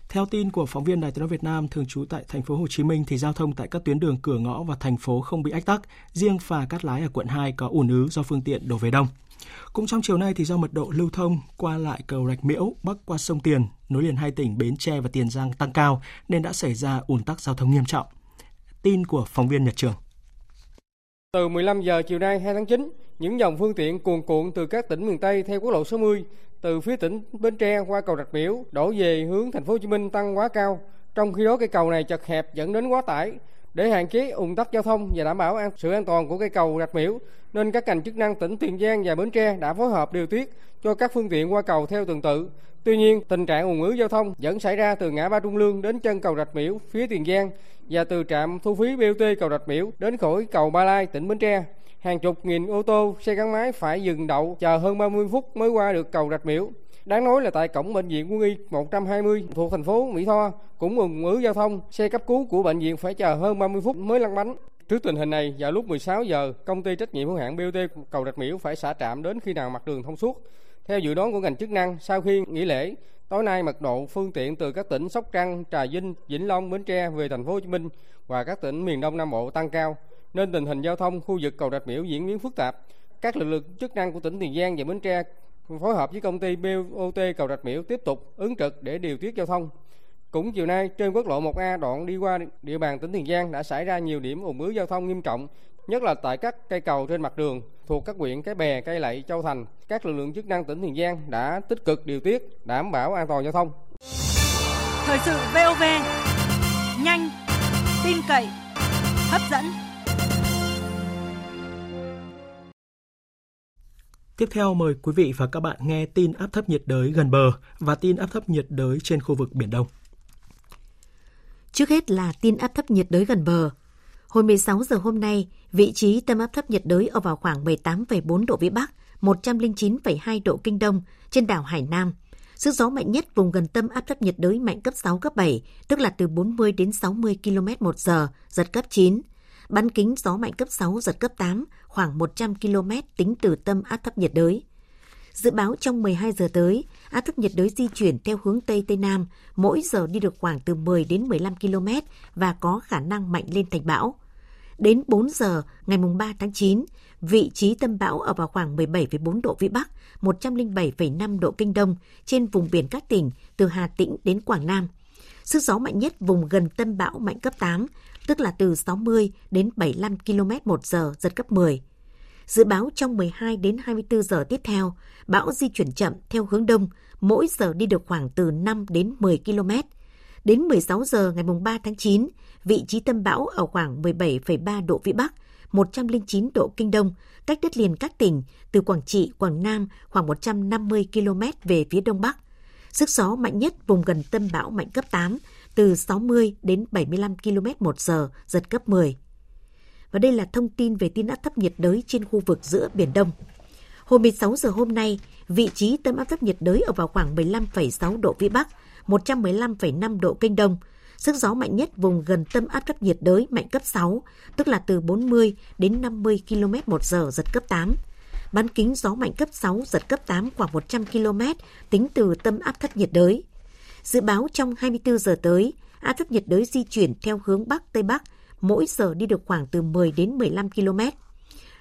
Theo tin của phóng viên Đài Tiếng nói Việt Nam thường trú tại thành phố Hồ Chí Minh thì giao thông tại các tuyến đường cửa ngõ và thành phố không bị ách tắc, riêng phà Cát Lái ở quận 2 có ùn ứ do phương tiện đổ về đông. Cũng trong chiều nay thì do mật độ lưu thông qua lại cầu Rạch Miễu bắc qua sông Tiền nối liền hai tỉnh Bến Tre và Tiền Giang tăng cao nên đã xảy ra ùn tắc giao thông nghiêm trọng. Tin của phóng viên Nhật Trường. Từ 15 giờ chiều nay 2 tháng 9, những dòng phương tiện cuồn cuộn từ các tỉnh miền Tây theo quốc lộ 60 từ phía tỉnh Bến Tre qua cầu Rạch Miễu đổ về hướng thành phố Hồ Chí Minh tăng quá cao. Trong khi đó cây cầu này chật hẹp dẫn đến quá tải. Để hạn chế ủng tắc giao thông và đảm bảo an, sự an toàn của cây cầu Rạch Miễu, nên các ngành chức năng tỉnh Tiền Giang và Bến Tre đã phối hợp điều tiết cho các phương tiện qua cầu theo tuần tự. Tuy nhiên, tình trạng ùn ứ giao thông vẫn xảy ra từ ngã ba Trung Lương đến chân cầu Rạch Miễu phía Tiền Giang và từ trạm thu phí BOT cầu Rạch Miễu đến khỏi cầu Ba Lai tỉnh Bến Tre. Hàng chục nghìn ô tô, xe gắn máy phải dừng đậu chờ hơn 30 phút mới qua được cầu Rạch Miễu. Đáng nói là tại cổng bệnh viện quân y 120 thuộc thành phố Mỹ Tho cũng ùn ứ giao thông, xe cấp cứu của bệnh viện phải chờ hơn 30 phút mới lăn bánh. Trước tình hình này, vào lúc 16 giờ, công ty trách nhiệm hữu hạn BOT cầu Rạch Miễu phải xả trạm đến khi nào mặt đường thông suốt. Theo dự đoán của ngành chức năng, sau khi nghỉ lễ, tối nay mật độ phương tiện từ các tỉnh Sóc Trăng, Trà Vinh, Vĩnh Long, Bến Tre về thành phố Hồ Chí Minh và các tỉnh miền Đông Nam Bộ tăng cao, nên tình hình giao thông khu vực cầu Rạch Miễu diễn biến phức tạp. Các lực lượng chức năng của tỉnh Tiền Giang và Bến Tre phối hợp với công ty BOT cầu Rạch Miễu tiếp tục ứng trực để điều tiết giao thông. Cũng chiều nay, trên quốc lộ 1A đoạn đi qua địa bàn tỉnh Tiền Giang đã xảy ra nhiều điểm ùn ứ giao thông nghiêm trọng, nhất là tại các cây cầu trên mặt đường thuộc các huyện Cái Bè, Cây Lậy, Châu Thành. Các lực lượng chức năng tỉnh Tiền Giang đã tích cực điều tiết, đảm bảo an toàn giao thông. Thời sự VOV, nhanh, tin cậy, hấp dẫn. Tiếp theo mời quý vị và các bạn nghe tin áp thấp nhiệt đới gần bờ và tin áp thấp nhiệt đới trên khu vực Biển Đông. Trước hết là tin áp thấp nhiệt đới gần bờ. Hồi 16 giờ hôm nay, vị trí tâm áp thấp nhiệt đới ở vào khoảng 18,4 độ Vĩ Bắc, 109,2 độ Kinh Đông trên đảo Hải Nam. Sức gió mạnh nhất vùng gần tâm áp thấp nhiệt đới mạnh cấp 6, cấp 7, tức là từ 40 đến 60 km một giờ, giật cấp 9. Bán kính gió mạnh cấp 6, giật cấp 8, khoảng 100 km tính từ tâm áp thấp nhiệt đới. Dự báo trong 12 giờ tới, áp thấp nhiệt đới di chuyển theo hướng Tây Tây Nam, mỗi giờ đi được khoảng từ 10 đến 15 km và có khả năng mạnh lên thành bão. Đến 4 giờ ngày 3 tháng 9, vị trí tâm bão ở vào khoảng 17,4 độ Vĩ Bắc, 107,5 độ Kinh Đông trên vùng biển các tỉnh từ Hà Tĩnh đến Quảng Nam. Sức gió mạnh nhất vùng gần tâm bão mạnh cấp 8, tức là từ 60 đến 75 km một giờ, giật cấp 10. Dự báo trong 12 đến 24 giờ tiếp theo, bão di chuyển chậm theo hướng đông, mỗi giờ đi được khoảng từ 5 đến 10 km. Đến 16 giờ ngày 3 tháng 9, vị trí tâm bão ở khoảng 17,3 độ Vĩ Bắc, 109 độ Kinh Đông, cách đất liền các tỉnh từ Quảng Trị, Quảng Nam khoảng 150 km về phía đông bắc. Sức gió mạnh nhất vùng gần tâm bão mạnh cấp 8, từ 60 đến 75 km một giờ, giật cấp 10. Và đây là thông tin về tin áp thấp nhiệt đới trên khu vực giữa Biển Đông. Hồi 16 giờ hôm nay, vị trí tâm áp thấp nhiệt đới ở vào khoảng 15,6 độ Vĩ Bắc, 115,5 độ Kinh Đông. Sức gió mạnh nhất vùng gần tâm áp thấp nhiệt đới mạnh cấp 6, tức là từ 40 đến 50 km một giờ, giật cấp 8. Bán kính gió mạnh cấp 6, giật cấp 8 khoảng 100 km tính từ tâm áp thấp nhiệt đới. Dự báo trong 24 giờ tới, áp thấp nhiệt đới di chuyển theo hướng Bắc Tây Bắc, mỗi giờ đi được khoảng từ 10 đến 15 km.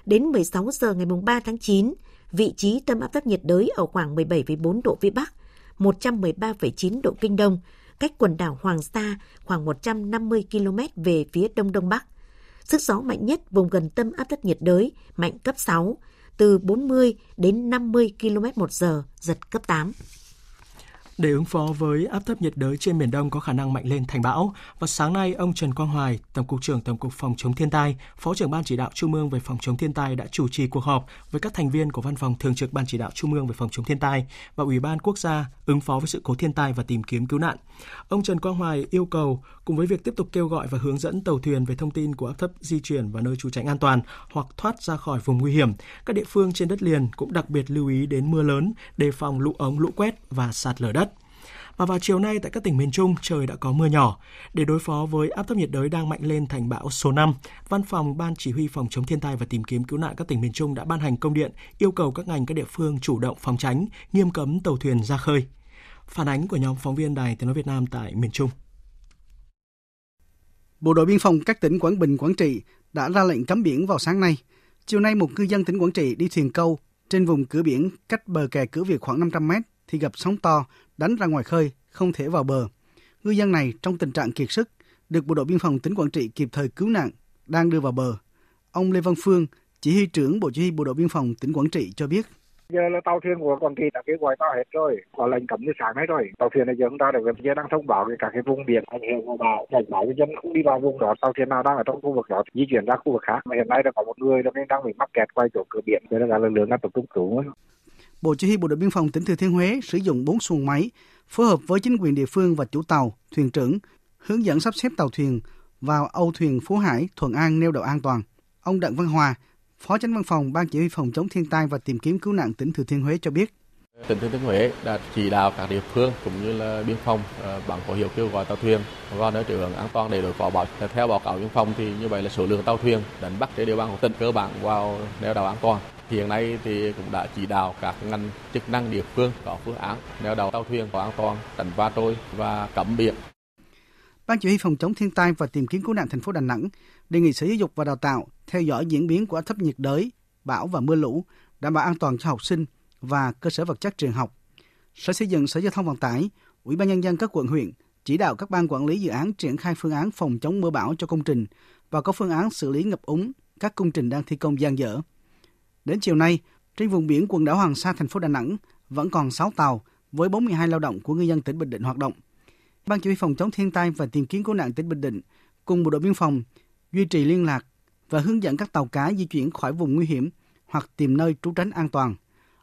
Đến 16 giờ ngày 3 tháng 9, vị trí tâm áp thấp nhiệt đới ở khoảng 17,4 độ Vĩ Bắc, 113,9 độ Kinh Đông, cách quần đảo Hoàng Sa khoảng 150 km về phía đông đông bắc. Sức gió mạnh nhất vùng gần tâm áp thấp nhiệt đới mạnh cấp 6, từ 40 đến 50 km một giờ, giật cấp 8. Để ứng phó với áp thấp nhiệt đới trên Biển Đông có khả năng mạnh lên thành bão, vào sáng nay, ông Trần Quang Hoài, Tổng cục trưởng Tổng cục Phòng chống thiên tai, Phó trưởng Ban chỉ đạo Trung ương về phòng chống thiên tai đã chủ trì cuộc họp với các thành viên của Văn phòng Thường trực Ban chỉ đạo Trung ương về phòng chống thiên tai và Ủy ban Quốc gia ứng phó với sự cố thiên tai và tìm kiếm cứu nạn. Ông Trần Quang Hoài yêu cầu cùng với việc tiếp tục kêu gọi và hướng dẫn tàu thuyền về thông tin của áp thấp di chuyển vào nơi trú tránh an toàn hoặc thoát ra khỏi vùng nguy hiểm, các địa phương trên đất liền cũng đặc biệt lưu ý đến mưa lớn, đề phòng lũ ống, lũ quét và sạt lở đất. Và vào chiều nay tại các tỉnh miền Trung trời đã có mưa nhỏ. Để đối phó với áp thấp nhiệt đới đang mạnh lên thành bão số 5, Văn phòng Ban Chỉ huy Phòng chống thiên tai và tìm kiếm cứu nạn các tỉnh miền Trung đã ban hành công điện yêu cầu các ngành các địa phương chủ động phòng tránh, nghiêm cấm tàu thuyền ra khơi. Phản ánh của nhóm phóng viên Đài Tiếng Nói Việt Nam tại miền Trung. Bộ đội biên phòng các tỉnh Quảng Bình, Quảng Trị đã ra lệnh cấm biển vào sáng nay. Chiều nay, một cư dân tỉnh Quảng Trị đi thuyền câu trên vùng cửa biển cách bờ kè cửa Việt khoảng 500 mét thì gặp sóng to, đánh ra ngoài khơi, không thể vào bờ. Ngư dân này trong tình trạng kiệt sức, được bộ đội biên phòng tỉnh Quảng Trị kịp thời cứu nạn, đang đưa vào bờ. Ông Lê Văn Phương, chỉ huy trưởng Bộ Chỉ huy Bộ đội Biên phòng tỉnh Quảng Trị cho biết. Giờ là tàu thuyền của Quảng Trị đã kêu gọi tàu hết rồi, có lệnh cấm như sáng nay rồi. Tàu thuyền này giờ chúng ta được giờ đang thông báo về các cái vùng biển ảnh hưởng của bão, cảnh báo dân không đi vào vùng đó. Tàu thuyền nào đang ở trong khu vực đó di chuyển ra khu vực khác. Mà hiện nay đã có một người đang bị mắc kẹt quay chỗ cửa biển, cho nên là lực lượng đang tập trung cứu. Bộ Chỉ huy Bộ đội Biên phòng tỉnh Thừa Thiên Huế sử dụng 4 xuồng máy, phối hợp với chính quyền địa phương và chủ tàu, thuyền trưởng, hướng dẫn sắp xếp tàu thuyền vào âu thuyền Phú Hải, Thuận An neo đậu an toàn. Ông Đặng Văn Hòa, Phó Chánh Văn phòng Ban Chỉ huy phòng chống thiên tai và tìm kiếm cứu nạn tỉnh Thừa Thiên Huế cho biết. Tỉnh Thừa Thiên Huế đã chỉ đạo các địa phương cũng như là biên phòng ờ, bằng có hiệu kêu gọi tàu thuyền vào nơi trú ẩn an toàn để đối phó bão. Theo báo cáo biên phòng thì như vậy là số lượng tàu thuyền đánh bắt trên địa bàn của tỉnh cơ bản vào neo đậu an toàn. Hiện nay thì cũng đã chỉ đạo các ngành chức năng địa phương có phương án neo đậu tàu thuyền có an toàn, tránh va trôi và cấm biển. Ban chỉ huy phòng chống thiên tai và tìm kiếm cứu nạn thành phố Đà Nẵng đề nghị Sở Giáo dục và Đào tạo theo dõi diễn biến của áp thấp nhiệt đới, bão và mưa lũ, đảm bảo an toàn cho học sinh và cơ sở vật chất trường học. Sở Xây dựng, Sở Giao thông Vận tải, Ủy ban nhân dân các quận huyện chỉ đạo các ban quản lý dự án triển khai phương án phòng chống mưa bão cho công trình và có phương án xử lý ngập úng các công trình đang thi công gian dở. Đến chiều nay, trên vùng biển quần đảo Hoàng Sa thành phố Đà Nẵng vẫn còn 6 tàu với 42 lao động của ngư dân tỉnh Bình Định hoạt động. Ban chỉ huy phòng chống thiên tai và tìm kiếm cứu nạn tỉnh Bình Định cùng bộ đội biên phòng duy trì liên lạc và hướng dẫn các tàu cá di chuyển khỏi vùng nguy hiểm hoặc tìm nơi trú tránh an toàn.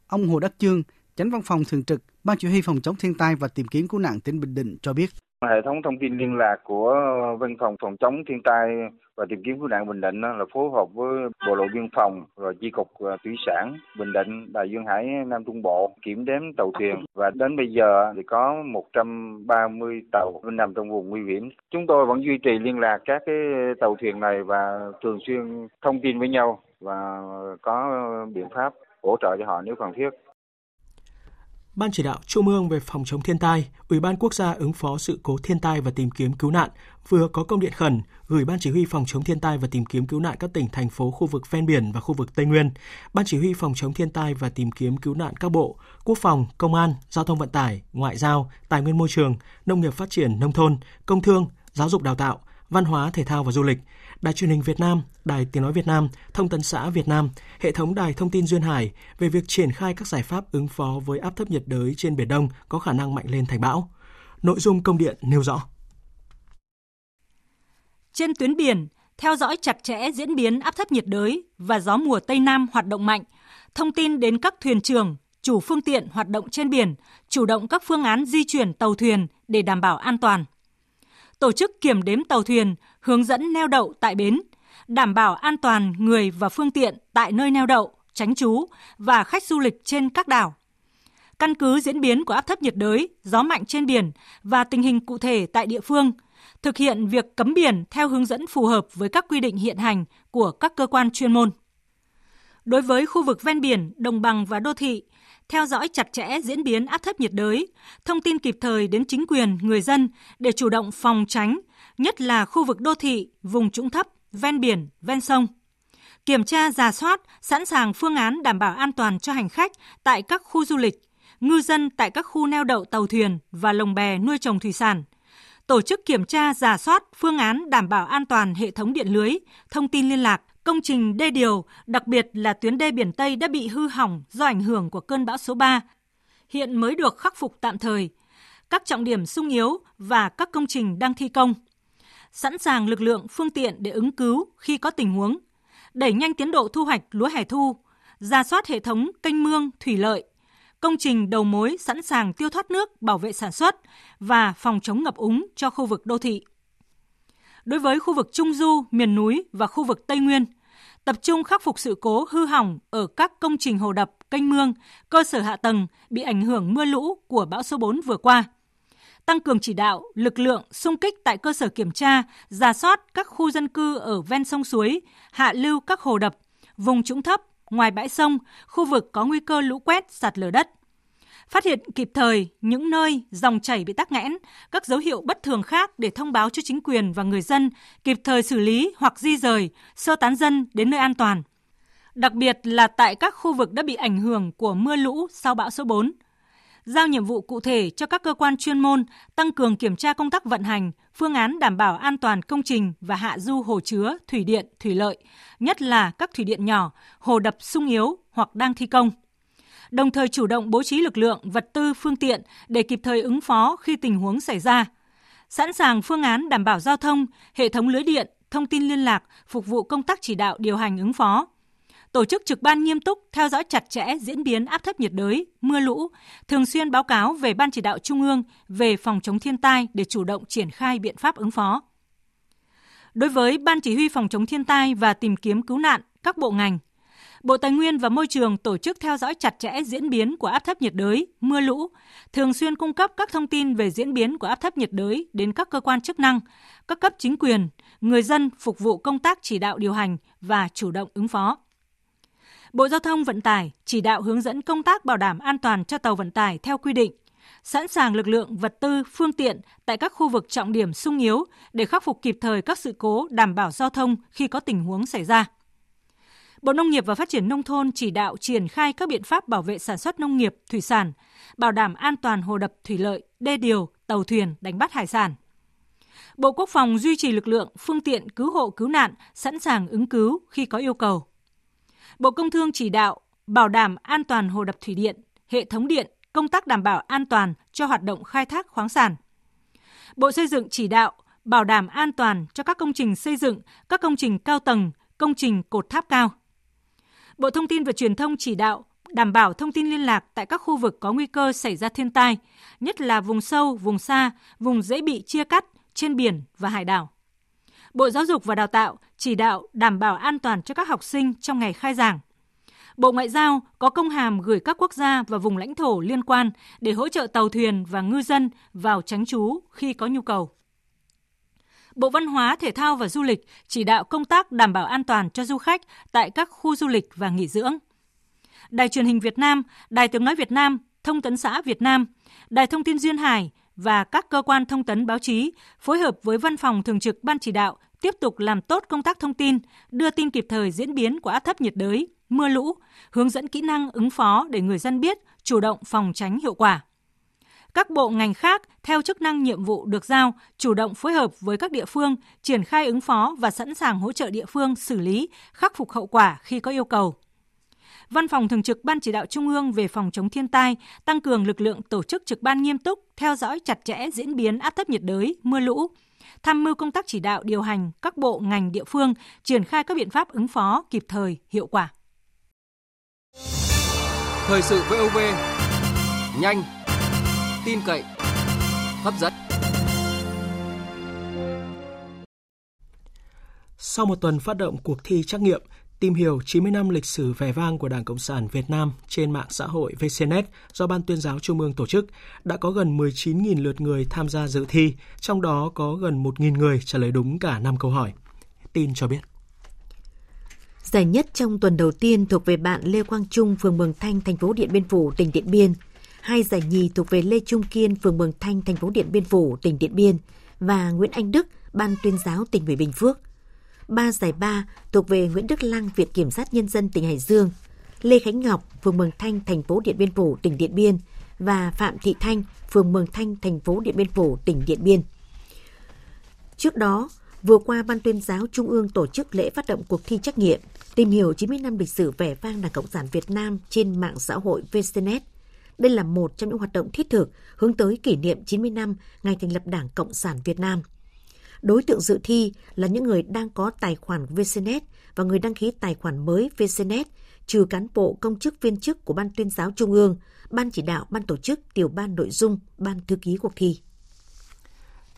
Ông Hồ Đắc Chương, Chánh văn phòng thường trực Ban chỉ huy phòng chống thiên tai và tìm kiếm cứu nạn tỉnh Bình Định cho biết. Hệ thống thông tin liên lạc của văn phòng phòng chống thiên tai và tìm kiếm cứu nạn Bình Định là phối hợp với Bộ đội biên phòng rồi chi cục à, thủy sản Bình Định, Đài Dương Hải Nam Trung Bộ kiểm đếm tàu thuyền và đến bây giờ thì có 130 tàu nằm trong vùng nguy hiểm. Chúng tôi vẫn duy trì liên lạc các cái tàu thuyền này và thường xuyên thông tin với nhau và có biện pháp hỗ trợ cho họ nếu cần thiết. Ban chỉ đạo Trung ương về phòng chống thiên tai, Ủy ban quốc gia ứng phó sự cố thiên tai và tìm kiếm cứu nạn vừa có công điện khẩn gửi Ban chỉ huy phòng chống thiên tai và tìm kiếm cứu nạn các tỉnh thành phố khu vực ven biển và khu vực Tây Nguyên, Ban chỉ huy phòng chống thiên tai và tìm kiếm cứu nạn các bộ Quốc phòng, Công an, Giao thông vận tải, Ngoại giao, Tài nguyên môi trường, Nông nghiệp phát triển nông thôn, Công thương, Giáo dục đào tạo, Văn hóa thể thao và du lịch, Đài truyền hình Việt Nam, Đài Tiếng nói Việt Nam, Thông tấn xã Việt Nam, hệ thống đài thông tin duyên hải về việc triển khai các giải pháp ứng phó với áp thấp nhiệt đới trên Biển Đông có khả năng mạnh lên thành bão. Nội dung công điện nêu rõ. Trên tuyến biển, theo dõi chặt chẽ diễn biến áp thấp nhiệt đới và gió mùa Tây Nam hoạt động mạnh, thông tin đến các thuyền trưởng, chủ phương tiện hoạt động trên biển, chủ động các phương án di chuyển tàu thuyền để đảm bảo an toàn. Tổ chức kiểm đếm tàu thuyền, hướng dẫn neo đậu tại bến, đảm bảo an toàn người và phương tiện tại nơi neo đậu, tránh trú và khách du lịch trên các đảo. Căn cứ diễn biến của áp thấp nhiệt đới, gió mạnh trên biển và tình hình cụ thể tại địa phương, thực hiện việc cấm biển theo hướng dẫn phù hợp với các quy định hiện hành của các cơ quan chuyên môn. Đối với khu vực ven biển, đồng bằng và đô thị, theo dõi chặt chẽ diễn biến áp thấp nhiệt đới, thông tin kịp thời đến chính quyền, người dân để chủ động phòng tránh, nhất là khu vực đô thị, vùng trũng thấp, ven biển, ven sông. Kiểm tra, giả soát, sẵn sàng phương án đảm bảo an toàn cho hành khách tại các khu du lịch, ngư dân tại các khu neo đậu tàu thuyền và lồng bè nuôi trồng thủy sản. Tổ chức kiểm tra, giả soát phương án đảm bảo an toàn hệ thống điện lưới, thông tin liên lạc, công trình đê điều, đặc biệt là tuyến đê biển Tây đã bị hư hỏng do ảnh hưởng của cơn bão số 3. Hiện mới được khắc phục tạm thời. Các trọng điểm sung yếu và các công trình đang thi công. Sẵn sàng lực lượng, phương tiện để ứng cứu khi có tình huống. Đẩy nhanh tiến độ thu hoạch lúa hẻ thu, ra soát hệ thống kênh mương, thủy lợi, công trình đầu mối sẵn sàng tiêu thoát nước, bảo vệ sản xuất và phòng chống ngập úng cho khu vực đô thị. Đối với khu vực Trung Du, miền núi và khu vực Tây Nguyên, tập trung khắc phục sự cố hư hỏng ở các công trình hồ đập, canh mương, cơ sở hạ tầng bị ảnh hưởng mưa lũ của bão số 4 vừa qua. Tăng cường chỉ đạo, lực lượng xung kích tại cơ sở kiểm tra, giả soát các khu dân cư ở ven sông suối, hạ lưu các hồ đập, vùng trũng thấp, ngoài bãi sông, khu vực có nguy cơ lũ quét, sạt lở đất phát hiện kịp thời những nơi dòng chảy bị tắc nghẽn, các dấu hiệu bất thường khác để thông báo cho chính quyền và người dân kịp thời xử lý hoặc di rời, sơ tán dân đến nơi an toàn. Đặc biệt là tại các khu vực đã bị ảnh hưởng của mưa lũ sau bão số 4. Giao nhiệm vụ cụ thể cho các cơ quan chuyên môn tăng cường kiểm tra công tác vận hành, phương án đảm bảo an toàn công trình và hạ du hồ chứa, thủy điện, thủy lợi, nhất là các thủy điện nhỏ, hồ đập sung yếu hoặc đang thi công – đồng thời chủ động bố trí lực lượng, vật tư, phương tiện để kịp thời ứng phó khi tình huống xảy ra. Sẵn sàng phương án đảm bảo giao thông, hệ thống lưới điện, thông tin liên lạc, phục vụ công tác chỉ đạo điều hành ứng phó. Tổ chức trực ban nghiêm túc, theo dõi chặt chẽ diễn biến áp thấp nhiệt đới, mưa lũ, thường xuyên báo cáo về Ban chỉ đạo Trung ương về phòng chống thiên tai để chủ động triển khai biện pháp ứng phó. Đối với Ban chỉ huy phòng chống thiên tai và tìm kiếm cứu nạn, các bộ ngành, Bộ Tài nguyên và Môi trường tổ chức theo dõi chặt chẽ diễn biến của áp thấp nhiệt đới, mưa lũ, thường xuyên cung cấp các thông tin về diễn biến của áp thấp nhiệt đới đến các cơ quan chức năng, các cấp chính quyền, người dân phục vụ công tác chỉ đạo điều hành và chủ động ứng phó. Bộ Giao thông Vận tải chỉ đạo hướng dẫn công tác bảo đảm an toàn cho tàu vận tải theo quy định, sẵn sàng lực lượng vật tư, phương tiện tại các khu vực trọng điểm sung yếu để khắc phục kịp thời các sự cố đảm bảo giao thông khi có tình huống xảy ra. Bộ Nông nghiệp và Phát triển Nông thôn chỉ đạo triển khai các biện pháp bảo vệ sản xuất nông nghiệp, thủy sản, bảo đảm an toàn hồ đập thủy lợi, đê điều, tàu thuyền đánh bắt hải sản. Bộ Quốc phòng duy trì lực lượng, phương tiện cứu hộ cứu nạn sẵn sàng ứng cứu khi có yêu cầu. Bộ Công Thương chỉ đạo bảo đảm an toàn hồ đập thủy điện, hệ thống điện, công tác đảm bảo an toàn cho hoạt động khai thác khoáng sản. Bộ Xây dựng chỉ đạo bảo đảm an toàn cho các công trình xây dựng, các công trình cao tầng, công trình cột tháp cao. Bộ Thông tin và Truyền thông chỉ đạo đảm bảo thông tin liên lạc tại các khu vực có nguy cơ xảy ra thiên tai, nhất là vùng sâu, vùng xa, vùng dễ bị chia cắt trên biển và hải đảo. Bộ Giáo dục và Đào tạo chỉ đạo đảm bảo an toàn cho các học sinh trong ngày khai giảng. Bộ Ngoại giao có công hàm gửi các quốc gia và vùng lãnh thổ liên quan để hỗ trợ tàu thuyền và ngư dân vào tránh trú khi có nhu cầu. Bộ Văn hóa, Thể thao và Du lịch chỉ đạo công tác đảm bảo an toàn cho du khách tại các khu du lịch và nghỉ dưỡng. Đài truyền hình Việt Nam, Đài tiếng nói Việt Nam, Thông tấn xã Việt Nam, Đài thông tin Duyên Hải và các cơ quan thông tấn báo chí phối hợp với Văn phòng Thường trực Ban chỉ đạo tiếp tục làm tốt công tác thông tin, đưa tin kịp thời diễn biến của áp thấp nhiệt đới, mưa lũ, hướng dẫn kỹ năng ứng phó để người dân biết, chủ động phòng tránh hiệu quả các bộ ngành khác theo chức năng nhiệm vụ được giao chủ động phối hợp với các địa phương triển khai ứng phó và sẵn sàng hỗ trợ địa phương xử lý, khắc phục hậu quả khi có yêu cầu. Văn phòng Thường trực Ban Chỉ đạo Trung ương về phòng chống thiên tai tăng cường lực lượng tổ chức trực ban nghiêm túc, theo dõi chặt chẽ diễn biến áp thấp nhiệt đới, mưa lũ, tham mưu công tác chỉ đạo điều hành các bộ ngành địa phương triển khai các biện pháp ứng phó kịp thời, hiệu quả. Thời sự VOV nhanh, tin cậy, hấp dẫn. Sau một tuần phát động cuộc thi trắc nghiệm tìm hiểu 90 năm lịch sử vẻ vang của Đảng Cộng sản Việt Nam trên mạng xã hội VCNet do Ban tuyên giáo Trung ương tổ chức, đã có gần 19.000 lượt người tham gia dự thi, trong đó có gần 1.000 người trả lời đúng cả 5 câu hỏi. Tin cho biết. Giải nhất trong tuần đầu tiên thuộc về bạn Lê Quang Trung, phường Mường Thanh, thành phố Điện Biên Phủ, tỉnh Điện Biên – hai giải nhì thuộc về Lê Trung Kiên, phường Mường Thanh, thành phố Điện Biên Phủ, tỉnh Điện Biên và Nguyễn Anh Đức, Ban tuyên giáo tỉnh ủy Bình Phước. Ba giải ba thuộc về Nguyễn Đức Lăng, Viện Kiểm sát Nhân dân tỉnh Hải Dương, Lê Khánh Ngọc, phường Mường Thanh, thành phố Điện Biên Phủ, tỉnh Điện Biên và Phạm Thị Thanh, phường Mường Thanh, thành phố Điện Biên Phủ, tỉnh Điện Biên. Trước đó, vừa qua Ban tuyên giáo Trung ương tổ chức lễ phát động cuộc thi trắc nghiệm tìm hiểu 90 năm lịch sử vẻ vang Đảng Cộng sản Việt Nam trên mạng xã hội VCNet đây là một trong những hoạt động thiết thực hướng tới kỷ niệm 90 năm ngày thành lập Đảng Cộng sản Việt Nam. Đối tượng dự thi là những người đang có tài khoản VCNet và người đăng ký tài khoản mới VCNet, trừ cán bộ công chức viên chức của Ban tuyên giáo Trung ương, Ban chỉ đạo, Ban tổ chức, tiểu ban nội dung, Ban thư ký cuộc thi.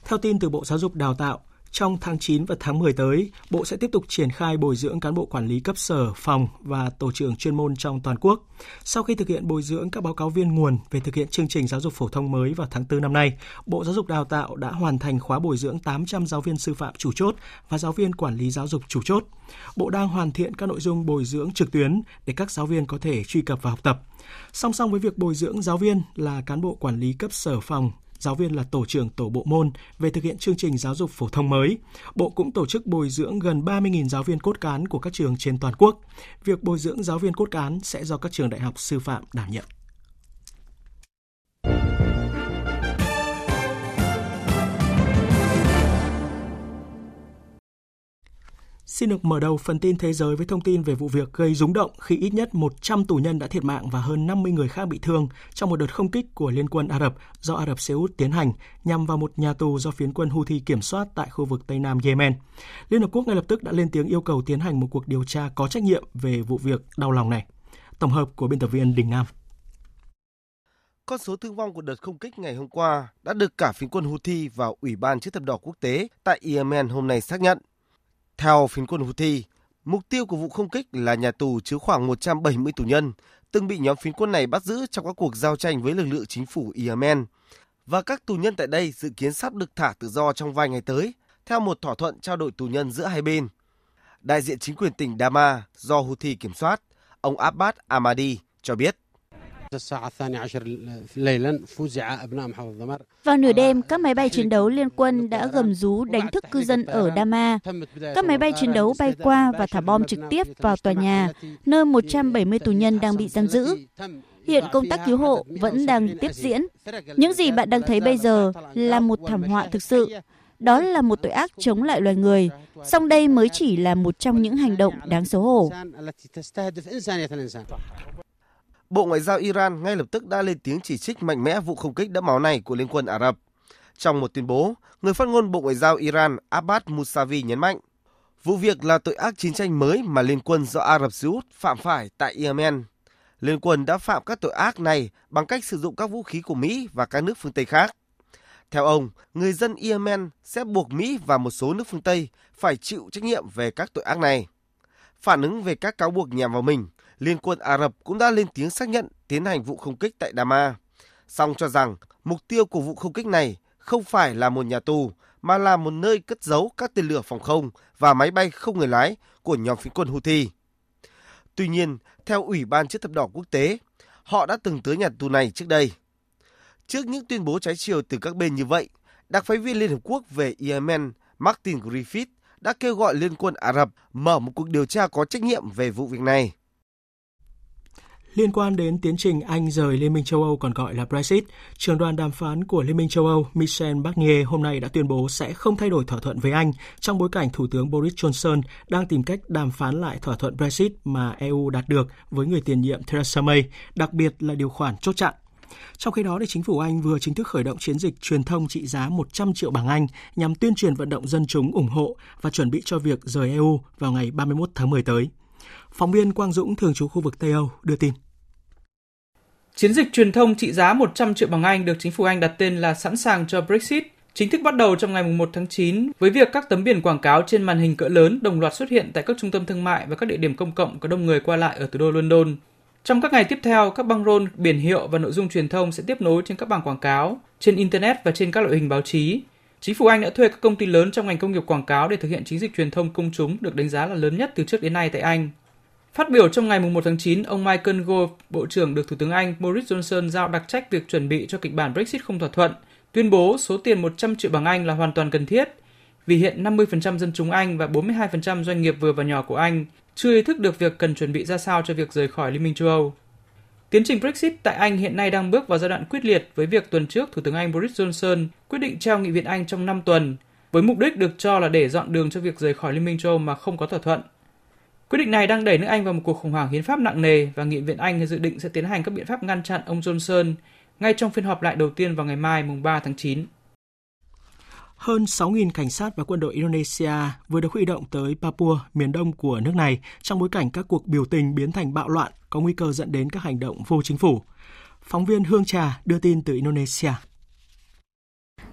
Theo tin từ Bộ Giáo dục Đào tạo, trong tháng 9 và tháng 10 tới, Bộ sẽ tiếp tục triển khai bồi dưỡng cán bộ quản lý cấp sở, phòng và tổ trưởng chuyên môn trong toàn quốc. Sau khi thực hiện bồi dưỡng các báo cáo viên nguồn về thực hiện chương trình giáo dục phổ thông mới vào tháng 4 năm nay, Bộ Giáo dục Đào tạo đã hoàn thành khóa bồi dưỡng 800 giáo viên sư phạm chủ chốt và giáo viên quản lý giáo dục chủ chốt. Bộ đang hoàn thiện các nội dung bồi dưỡng trực tuyến để các giáo viên có thể truy cập và học tập. Song song với việc bồi dưỡng giáo viên là cán bộ quản lý cấp sở phòng, giáo viên là tổ trưởng tổ bộ môn về thực hiện chương trình giáo dục phổ thông mới. Bộ cũng tổ chức bồi dưỡng gần 30.000 giáo viên cốt cán của các trường trên toàn quốc. Việc bồi dưỡng giáo viên cốt cán sẽ do các trường đại học sư phạm đảm nhận. Xin được mở đầu phần tin thế giới với thông tin về vụ việc gây rúng động khi ít nhất 100 tù nhân đã thiệt mạng và hơn 50 người khác bị thương trong một đợt không kích của Liên quân Ả Rập do Ả Rập Xê Út tiến hành nhằm vào một nhà tù do phiến quân Houthi kiểm soát tại khu vực Tây Nam Yemen. Liên Hợp Quốc ngay lập tức đã lên tiếng yêu cầu tiến hành một cuộc điều tra có trách nhiệm về vụ việc đau lòng này. Tổng hợp của biên tập viên Đình Nam. Con số thương vong của đợt không kích ngày hôm qua đã được cả phiến quân Houthi và Ủy ban Chữ thập đỏ quốc tế tại Yemen hôm nay xác nhận. Theo phiến quân Houthi, mục tiêu của vụ không kích là nhà tù chứa khoảng 170 tù nhân, từng bị nhóm phiến quân này bắt giữ trong các cuộc giao tranh với lực lượng chính phủ Yemen. Và các tù nhân tại đây dự kiến sắp được thả tự do trong vài ngày tới, theo một thỏa thuận trao đổi tù nhân giữa hai bên. Đại diện chính quyền tỉnh Dama do Houthi kiểm soát, ông Abbas Ahmadi cho biết. Vào nửa đêm, các máy bay chiến đấu liên quân đã gầm rú đánh thức cư dân ở Dama. Các máy bay chiến đấu bay qua và thả bom trực tiếp vào tòa nhà, nơi 170 tù nhân đang bị giam giữ. Hiện công tác cứu hộ vẫn đang tiếp diễn. Những gì bạn đang thấy bây giờ là một thảm họa thực sự. Đó là một tội ác chống lại loài người. Song đây mới chỉ là một trong những hành động đáng xấu hổ. Bộ Ngoại giao Iran ngay lập tức đã lên tiếng chỉ trích mạnh mẽ vụ không kích đẫm máu này của Liên quân Ả Rập. Trong một tuyên bố, người phát ngôn Bộ Ngoại giao Iran Abbas Mousavi nhấn mạnh, vụ việc là tội ác chiến tranh mới mà Liên quân do Ả Rập Xê Út phạm phải tại Yemen. Liên quân đã phạm các tội ác này bằng cách sử dụng các vũ khí của Mỹ và các nước phương Tây khác. Theo ông, người dân Yemen sẽ buộc Mỹ và một số nước phương Tây phải chịu trách nhiệm về các tội ác này. Phản ứng về các cáo buộc nhằm vào mình, Liên quân Ả Rập cũng đã lên tiếng xác nhận tiến hành vụ không kích tại Dama, song cho rằng mục tiêu của vụ không kích này không phải là một nhà tù mà là một nơi cất giấu các tên lửa phòng không và máy bay không người lái của nhóm phiến quân Houthi. Tuy nhiên, theo Ủy ban Chữ thập đỏ quốc tế, họ đã từng tới nhà tù này trước đây. Trước những tuyên bố trái chiều từ các bên như vậy, đặc phái viên Liên Hợp Quốc về Yemen Martin Griffith đã kêu gọi Liên quân Ả Rập mở một cuộc điều tra có trách nhiệm về vụ việc này. Liên quan đến tiến trình Anh rời Liên minh châu Âu còn gọi là Brexit, trường đoàn đàm phán của Liên minh châu Âu Michel Barnier hôm nay đã tuyên bố sẽ không thay đổi thỏa thuận với Anh trong bối cảnh Thủ tướng Boris Johnson đang tìm cách đàm phán lại thỏa thuận Brexit mà EU đạt được với người tiền nhiệm Theresa May, đặc biệt là điều khoản chốt chặn. Trong khi đó, thì chính phủ Anh vừa chính thức khởi động chiến dịch truyền thông trị giá 100 triệu bảng Anh nhằm tuyên truyền vận động dân chúng ủng hộ và chuẩn bị cho việc rời EU vào ngày 31 tháng 10 tới. Phóng viên Quang Dũng, thường trú khu vực Tây Âu, đưa tin. Chiến dịch truyền thông trị giá 100 triệu bảng Anh được chính phủ Anh đặt tên là sẵn sàng cho Brexit, chính thức bắt đầu trong ngày 1 tháng 9 với việc các tấm biển quảng cáo trên màn hình cỡ lớn đồng loạt xuất hiện tại các trung tâm thương mại và các địa điểm công cộng có đông người qua lại ở thủ đô London. Trong các ngày tiếp theo, các băng rôn, biển hiệu và nội dung truyền thông sẽ tiếp nối trên các bảng quảng cáo, trên Internet và trên các loại hình báo chí. Chính phủ Anh đã thuê các công ty lớn trong ngành công nghiệp quảng cáo để thực hiện chiến dịch truyền thông công chúng được đánh giá là lớn nhất từ trước đến nay tại Anh. Phát biểu trong ngày 1 tháng 9, ông Michael Gove, Bộ trưởng được Thủ tướng Anh Boris Johnson giao đặc trách việc chuẩn bị cho kịch bản Brexit không thỏa thuận, tuyên bố số tiền 100 triệu bảng Anh là hoàn toàn cần thiết, vì hiện 50% dân chúng Anh và 42% doanh nghiệp vừa và nhỏ của Anh chưa ý thức được việc cần chuẩn bị ra sao cho việc rời khỏi Liên minh châu Âu. Tiến trình Brexit tại Anh hiện nay đang bước vào giai đoạn quyết liệt với việc tuần trước Thủ tướng Anh Boris Johnson quyết định treo Nghị viện Anh trong 5 tuần, với mục đích được cho là để dọn đường cho việc rời khỏi Liên minh châu Âu mà không có thỏa thuận. Quyết định này đang đẩy nước Anh vào một cuộc khủng hoảng hiến pháp nặng nề và Nghị viện Anh dự định sẽ tiến hành các biện pháp ngăn chặn ông Johnson ngay trong phiên họp lại đầu tiên vào ngày mai mùng 3 tháng 9. Hơn 6.000 cảnh sát và quân đội Indonesia vừa được huy động tới Papua, miền đông của nước này, trong bối cảnh các cuộc biểu tình biến thành bạo loạn, có nguy cơ dẫn đến các hành động vô chính phủ. Phóng viên Hương Trà đưa tin từ Indonesia.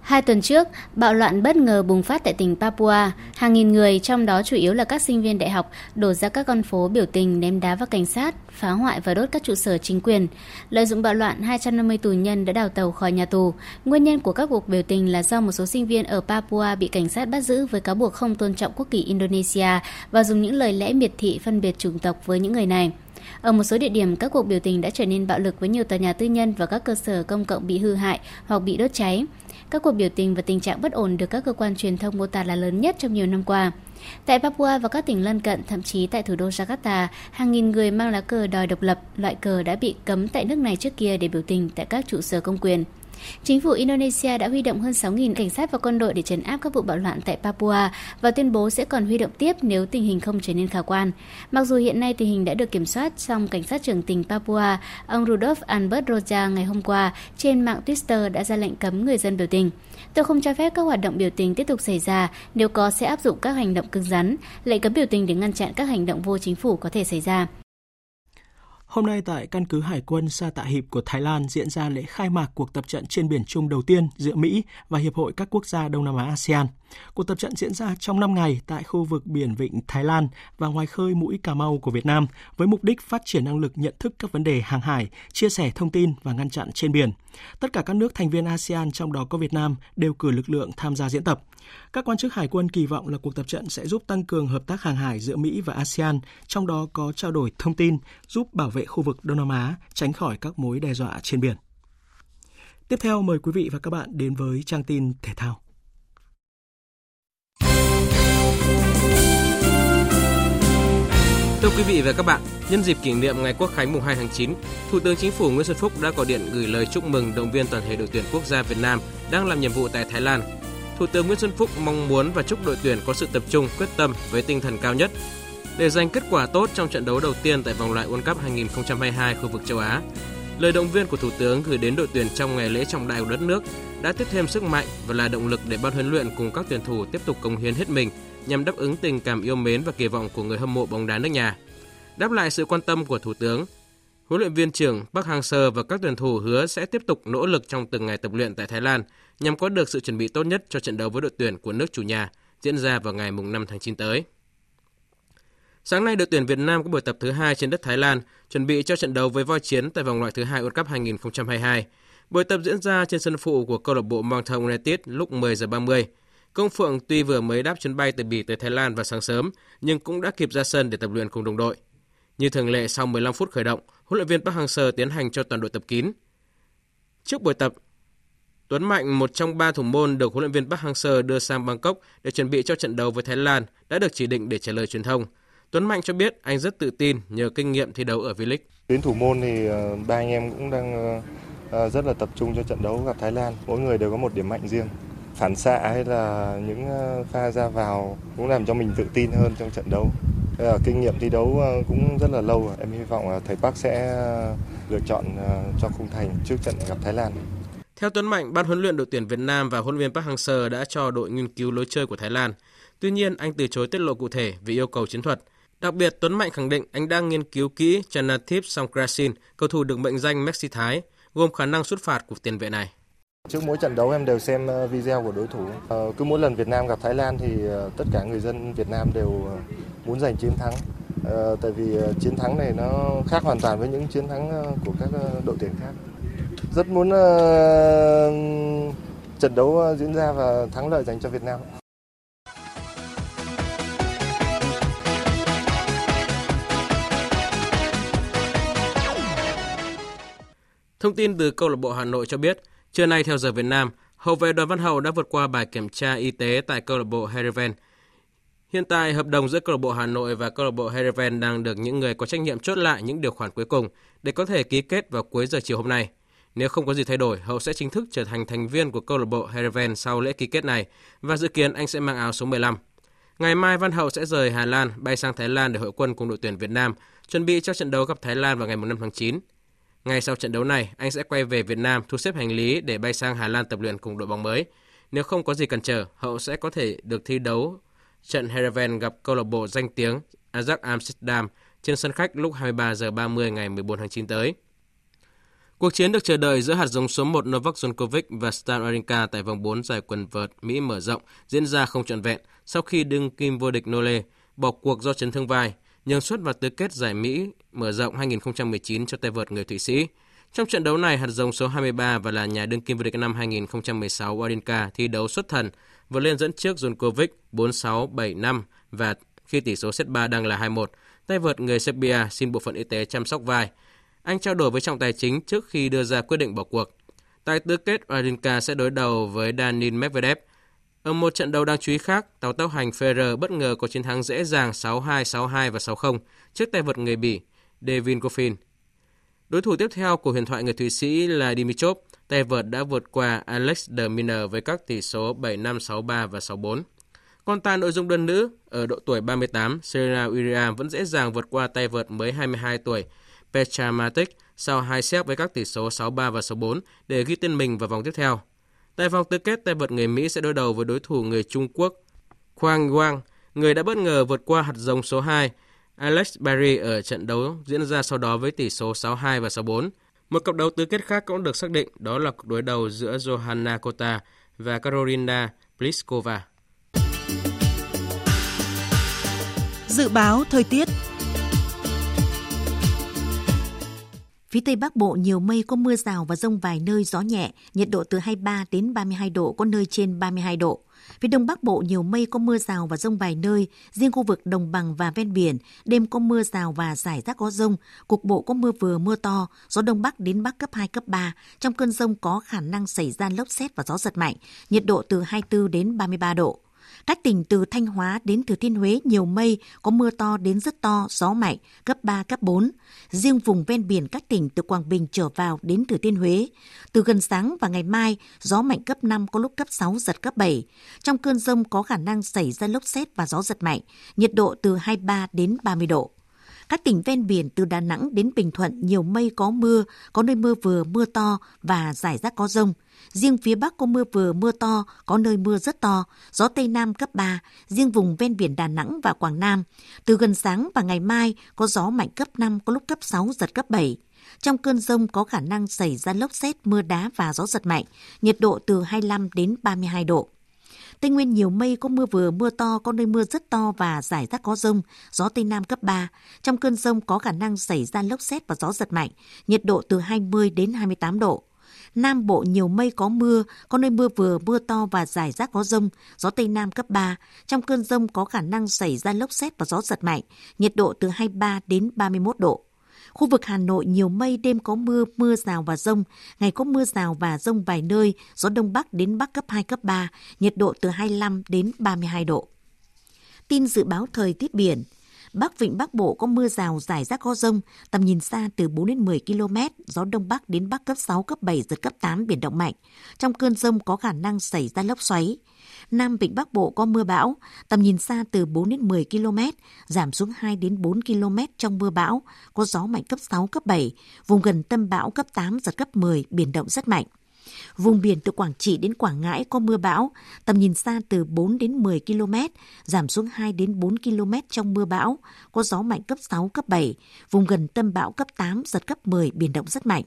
Hai tuần trước, bạo loạn bất ngờ bùng phát tại tỉnh Papua. Hàng nghìn người, trong đó chủ yếu là các sinh viên đại học, đổ ra các con phố biểu tình ném đá vào cảnh sát, phá hoại và đốt các trụ sở chính quyền. Lợi dụng bạo loạn, 250 tù nhân đã đào tàu khỏi nhà tù. Nguyên nhân của các cuộc biểu tình là do một số sinh viên ở Papua bị cảnh sát bắt giữ với cáo buộc không tôn trọng quốc kỳ Indonesia và dùng những lời lẽ miệt thị phân biệt chủng tộc với những người này. Ở một số địa điểm, các cuộc biểu tình đã trở nên bạo lực với nhiều tòa nhà tư nhân và các cơ sở công cộng bị hư hại hoặc bị đốt cháy. Các cuộc biểu tình và tình trạng bất ổn được các cơ quan truyền thông mô tả là lớn nhất trong nhiều năm qua. Tại Papua và các tỉnh lân cận, thậm chí tại thủ đô Jakarta, hàng nghìn người mang lá cờ đòi độc lập, loại cờ đã bị cấm tại nước này trước kia để biểu tình tại các trụ sở công quyền. Chính phủ Indonesia đã huy động hơn 6.000 cảnh sát và quân đội để trấn áp các vụ bạo loạn tại Papua và tuyên bố sẽ còn huy động tiếp nếu tình hình không trở nên khả quan. Mặc dù hiện nay tình hình đã được kiểm soát, song cảnh sát trưởng tỉnh Papua, ông Rudolf Albert Roja ngày hôm qua trên mạng Twitter đã ra lệnh cấm người dân biểu tình. Tôi không cho phép các hoạt động biểu tình tiếp tục xảy ra, nếu có sẽ áp dụng các hành động cứng rắn, lệnh cấm biểu tình để ngăn chặn các hành động vô chính phủ có thể xảy ra. Hôm nay tại căn cứ Hải quân Sa Tạ Hiệp của Thái Lan diễn ra lễ khai mạc cuộc tập trận trên biển chung đầu tiên giữa Mỹ và Hiệp hội các quốc gia Đông Nam Á ASEAN. Cuộc tập trận diễn ra trong 5 ngày tại khu vực biển Vịnh Thái Lan và ngoài khơi mũi Cà Mau của Việt Nam với mục đích phát triển năng lực nhận thức các vấn đề hàng hải, chia sẻ thông tin và ngăn chặn trên biển. Tất cả các nước thành viên ASEAN trong đó có Việt Nam đều cử lực lượng tham gia diễn tập. Các quan chức hải quân kỳ vọng là cuộc tập trận sẽ giúp tăng cường hợp tác hàng hải giữa Mỹ và ASEAN, trong đó có trao đổi thông tin, giúp bảo vệ khu vực Đông Nam Á, tránh khỏi các mối đe dọa trên biển. Tiếp theo mời quý vị và các bạn đến với trang tin thể thao. Thưa quý vị và các bạn, nhân dịp kỷ niệm ngày Quốc khánh mùng 2 tháng 9, Thủ tướng Chính phủ Nguyễn Xuân Phúc đã có điện gửi lời chúc mừng động viên toàn thể đội tuyển quốc gia Việt Nam đang làm nhiệm vụ tại Thái Lan. Thủ tướng Nguyễn Xuân Phúc mong muốn và chúc đội tuyển có sự tập trung, quyết tâm với tinh thần cao nhất để giành kết quả tốt trong trận đấu đầu tiên tại vòng loại World Cup 2022 khu vực châu Á. Lời động viên của Thủ tướng gửi đến đội tuyển trong ngày lễ trọng đại của đất nước đã tiếp thêm sức mạnh và là động lực để ban huấn luyện cùng các tuyển thủ tiếp tục cống hiến hết mình nhằm đáp ứng tình cảm yêu mến và kỳ vọng của người hâm mộ bóng đá nước nhà. Đáp lại sự quan tâm của Thủ tướng, huấn luyện viên trưởng Park Hang-seo và các tuyển thủ hứa sẽ tiếp tục nỗ lực trong từng ngày tập luyện tại Thái Lan nhằm có được sự chuẩn bị tốt nhất cho trận đấu với đội tuyển của nước chủ nhà diễn ra vào ngày 5 tháng 9 tới. Sáng nay, đội tuyển Việt Nam có buổi tập thứ hai trên đất Thái Lan, chuẩn bị cho trận đấu với voi chiến tại vòng loại thứ hai World Cup 2022. Buổi tập diễn ra trên sân phụ của câu lạc bộ Mountain United lúc 10 giờ 30. Công Phượng tuy vừa mới đáp chuyến bay từ Bỉ tới Thái Lan vào sáng sớm, nhưng cũng đã kịp ra sân để tập luyện cùng đồng đội. Như thường lệ sau 15 phút khởi động, huấn luyện viên Park Hang-seo tiến hành cho toàn đội tập kín. Trước buổi tập, Tuấn Mạnh, một trong ba thủ môn được huấn luyện viên Park Hang-seo đưa sang Bangkok để chuẩn bị cho trận đấu với Thái Lan, đã được chỉ định để trả lời truyền thông. Tuấn Mạnh cho biết anh rất tự tin nhờ kinh nghiệm thi đấu ở V-League. Tuyến thủ môn thì ờ, ba anh em cũng đang ờ, ờ, rất là tập trung cho trận đấu gặp Thái Lan. Mỗi người đều có một điểm mạnh riêng. Phản xạ hay là những ờ, pha ra vào cũng làm cho mình tự tin hơn trong trận đấu. Là Kinh nghiệm thi đấu ờ, cũng rất là lâu. Em hy vọng thầy Park sẽ ờ, lựa chọn cho khung thành trước trận gặp Thái Lan. Theo Tuấn Mạnh, ban huấn luyện đội tuyển Việt Nam và huấn luyện viên Park Hang-seo đã cho đội nghiên cứu lối chơi của Thái Lan. Tuy nhiên, anh từ chối tiết lộ cụ thể vì yêu cầu chiến thuật. Đặc biệt, Tuấn Mạnh khẳng định anh đang nghiên cứu kỹ Chanathip Songkrasin, cầu thủ được mệnh danh Messi Thái, gồm khả năng xuất phạt của tiền vệ này. Trước mỗi trận đấu em đều xem ờ, video của đối thủ. Ờ, cứ mỗi lần Việt Nam gặp Thái Lan thì ờ, tất cả người dân Việt Nam đều muốn giành chiến thắng. Tại vì chiến thắng này nó khác hoàn toàn với những chiến thắng của các đội tuyển khác. Rất muốn trận đấu diễn ra và thắng lợi dành cho Việt Nam. Thông tin từ câu lạc bộ Hà Nội cho biết, trưa nay theo giờ Việt Nam, hậu vệ Đoàn Văn Hậu đã vượt qua bài kiểm tra y tế tại câu lạc bộ Hereven. Hiện tại, hợp đồng giữa câu lạc bộ Hà Nội và câu lạc bộ Hereven đang được những người có trách nhiệm chốt lại những điều khoản cuối cùng để có thể ký kết vào cuối giờ chiều hôm nay. Nếu không có gì thay đổi, Hậu sẽ chính thức trở thành thành viên của câu lạc bộ Hereven sau lễ ký kết này và dự kiến anh sẽ mang áo số 15. Ngày mai Văn Hậu sẽ rời Hà Lan bay sang Thái Lan để hội quân cùng đội tuyển Việt Nam, chuẩn bị cho trận đấu gặp Thái Lan vào ngày 5 tháng 9. Ngay sau trận đấu này, anh sẽ quay về Việt Nam thu xếp hành lý để bay sang Hà Lan tập luyện cùng đội bóng mới. Nếu không có gì cần chờ, Hậu sẽ có thể được thi đấu trận Heerenveen gặp câu lạc bộ danh tiếng Ajax Amsterdam trên sân khách lúc 23 giờ 30 ngày 14 tháng 9 tới. Cuộc chiến được chờ đợi giữa hạt giống số 1 Novak Djokovic và Stan Wawrinka tại vòng 4 giải quần vợt Mỹ mở rộng diễn ra không trọn vẹn sau khi đương kim vô địch Nole bỏ cuộc do chấn thương vai, nhường suất vào tứ kết giải Mỹ mở rộng 2019 cho tay vợt người Thụy Sĩ. Trong trận đấu này, hạt giống số 23 và là nhà đương kim vô địch năm 2016 Wawrinka thi đấu xuất thần, vượt lên dẫn trước Djokovic 4-6, 7-5 và khi tỷ số set 3 đang là 2-1, tay vợt người Serbia xin bộ phận y tế chăm sóc vai. Anh trao đổi với trọng tài chính trước khi đưa ra quyết định bỏ cuộc. Tại tứ kết, Wawrinka sẽ đối đầu với Danin Medvedev. Ở một trận đấu đáng chú ý khác, tàu tốc hành Ferrer bất ngờ có chiến thắng dễ dàng 6-2, 6-2 và 6-0 trước tay vợt người Bỉ Devin Goffin. Đối thủ tiếp theo của huyền thoại người Thụy Sĩ là Dimitrov, tay vợt đã vượt qua Alex de Minaur với các tỷ số 7-5, 6-3 và 6-4. Còn tại nội dung đơn nữ, ở độ tuổi 38, Serena Williams vẫn dễ dàng vượt qua tay vợt mới 22 tuổi Petra Matic sau hai set với các tỷ số 6-3 và 6-4 để ghi tên mình vào vòng tiếp theo. Tại vòng tứ kết, tay vợt người Mỹ sẽ đối đầu với đối thủ người Trung Quốc Quang Wang, người đã bất ngờ vượt qua hạt giống số 2 Alex Barry ở trận đấu diễn ra sau đó với tỷ số 6-2 và 6-4. Một cặp đấu tứ kết khác cũng được xác định, đó là cuộc đối đầu giữa Johanna Kota và Karolina Pliskova. Dự báo thời tiết Phía Tây Bắc Bộ nhiều mây có mưa rào và rông vài nơi gió nhẹ, nhiệt độ từ 23 đến 32 độ, có nơi trên 32 độ. Phía Đông Bắc Bộ nhiều mây có mưa rào và rông vài nơi, riêng khu vực đồng bằng và ven biển, đêm có mưa rào và rải rác có rông, cục bộ có mưa vừa mưa to, gió Đông Bắc đến Bắc cấp 2, cấp 3. Trong cơn rông có khả năng xảy ra lốc xét và gió giật mạnh, nhiệt độ từ 24 đến 33 độ. Các tỉnh từ Thanh Hóa đến Thừa Thiên Huế nhiều mây, có mưa to đến rất to, gió mạnh, cấp 3, cấp 4. Riêng vùng ven biển các tỉnh từ Quảng Bình trở vào đến Thừa Thiên Huế. Từ gần sáng và ngày mai, gió mạnh cấp 5 có lúc cấp 6, giật cấp 7. Trong cơn rông có khả năng xảy ra lốc xét và gió giật mạnh, nhiệt độ từ 23 đến 30 độ. Các tỉnh ven biển từ Đà Nẵng đến Bình Thuận nhiều mây có mưa, có nơi mưa vừa mưa to và rải rác có rông. Riêng phía Bắc có mưa vừa mưa to, có nơi mưa rất to, gió Tây Nam cấp 3, riêng vùng ven biển Đà Nẵng và Quảng Nam. Từ gần sáng và ngày mai có gió mạnh cấp 5, có lúc cấp 6, giật cấp 7. Trong cơn rông có khả năng xảy ra lốc xét, mưa đá và gió giật mạnh, nhiệt độ từ 25 đến 32 độ. Tây Nguyên nhiều mây, có mưa vừa, mưa to, có nơi mưa rất to và rải rác có rông, gió Tây Nam cấp 3. Trong cơn rông có khả năng xảy ra lốc xét và gió giật mạnh, nhiệt độ từ 20 đến 28 độ. Nam Bộ nhiều mây có mưa, có nơi mưa vừa, mưa to và rải rác có rông, gió Tây Nam cấp 3. Trong cơn rông có khả năng xảy ra lốc xét và gió giật mạnh, nhiệt độ từ 23 đến 31 độ. Khu vực Hà Nội nhiều mây, đêm có mưa, mưa rào và rông, ngày có mưa rào và rông vài nơi, gió Đông Bắc đến Bắc cấp 2, cấp 3, nhiệt độ từ 25 đến 32 độ. Tin dự báo thời tiết biển, Bắc Vịnh Bắc Bộ có mưa rào rải rác có rông, tầm nhìn xa từ 4 đến 10 km, gió Đông Bắc đến Bắc cấp 6, cấp 7, giật cấp 8, biển động mạnh. Trong cơn rông có khả năng xảy ra lốc xoáy. Nam Vịnh Bắc Bộ có mưa bão, tầm nhìn xa từ 4 đến 10 km, giảm xuống 2 đến 4 km trong mưa bão, có gió mạnh cấp 6, cấp 7, vùng gần tâm bão cấp 8, giật cấp 10, biển động rất mạnh. Vùng biển từ Quảng Trị đến Quảng Ngãi có mưa bão, tầm nhìn xa từ 4 đến 10 km, giảm xuống 2 đến 4 km trong mưa bão, có gió mạnh cấp 6, cấp 7, vùng gần tâm bão cấp 8, giật cấp 10, biển động rất mạnh.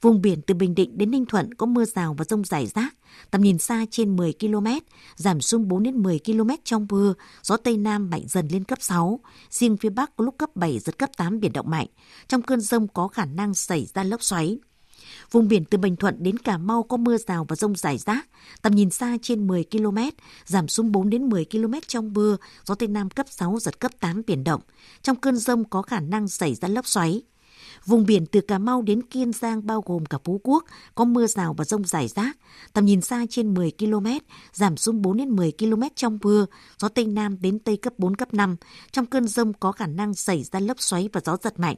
Vùng biển từ Bình Định đến Ninh Thuận có mưa rào và rông rải rác, tầm nhìn xa trên 10 km, giảm xuống 4 đến 10 km trong mưa, gió Tây Nam mạnh dần lên cấp 6, riêng phía Bắc có lúc cấp 7, giật cấp 8 biển động mạnh. Trong cơn rông có khả năng xảy ra lốc xoáy. Vùng biển từ Bình Thuận đến Cà Mau có mưa rào và rông rải rác, tầm nhìn xa trên 10 km, giảm xuống 4 đến 10 km trong mưa, gió Tây Nam cấp 6, giật cấp 8 biển động. Trong cơn rông có khả năng xảy ra lốc xoáy. Vùng biển từ Cà Mau đến Kiên Giang bao gồm cả Phú Quốc có mưa rào và rông rải rác, tầm nhìn xa trên 10 km, giảm xuống 4 đến 10 km trong mưa, gió Tây Nam đến Tây cấp 4, cấp 5. Trong cơn rông có khả năng xảy ra lốc xoáy và gió giật mạnh.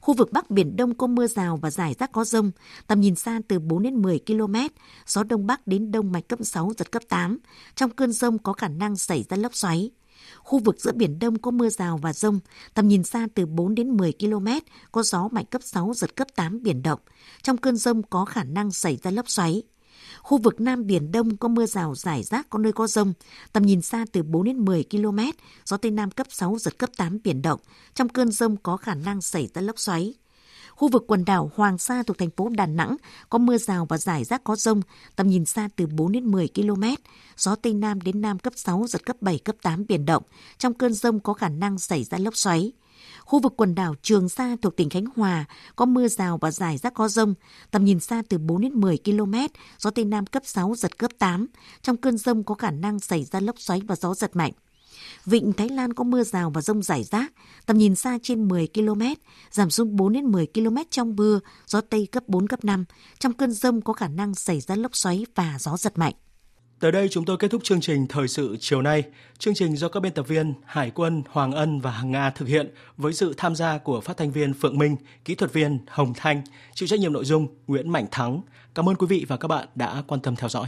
Khu vực Bắc Biển Đông có mưa rào và rải rác có rông, tầm nhìn xa từ 4 đến 10 km, gió Đông Bắc đến Đông mạnh cấp 6, giật cấp 8. Trong cơn rông có khả năng xảy ra lốc xoáy. Khu vực giữa Biển Đông có mưa rào và rông, tầm nhìn xa từ 4 đến 10 km, có gió mạnh cấp 6, giật cấp 8 biển động. Trong cơn rông có khả năng xảy ra lốc xoáy. Khu vực Nam Biển Đông có mưa rào rải rác có nơi có rông, tầm nhìn xa từ 4 đến 10 km, gió Tây Nam cấp 6, giật cấp 8 biển động. Trong cơn rông có khả năng xảy ra lốc xoáy. Khu vực quần đảo Hoàng Sa thuộc thành phố Đà Nẵng có mưa rào và rải rác có rông, tầm nhìn xa từ 4 đến 10 km, gió Tây Nam đến Nam cấp 6, giật cấp 7, cấp 8 biển động. Trong cơn rông có khả năng xảy ra lốc xoáy. Khu vực quần đảo Trường Sa thuộc tỉnh Khánh Hòa có mưa rào và rải rác có rông, tầm nhìn xa từ 4 đến 10 km, gió Tây Nam cấp 6, giật cấp 8. Trong cơn rông có khả năng xảy ra lốc xoáy và gió giật mạnh. Vịnh Thái Lan có mưa rào và rông rải rác, tầm nhìn xa trên 10 km, giảm xuống 4 đến 10 km trong mưa, gió Tây cấp 4, cấp 5. Trong cơn rông có khả năng xảy ra lốc xoáy và gió giật mạnh. Tới đây chúng tôi kết thúc chương trình Thời sự chiều nay. Chương trình do các biên tập viên Hải quân, Hoàng Ân và Hằng Nga thực hiện với sự tham gia của phát thanh viên Phượng Minh, kỹ thuật viên Hồng Thanh, chịu trách nhiệm nội dung Nguyễn Mạnh Thắng. Cảm ơn quý vị và các bạn đã quan tâm theo dõi.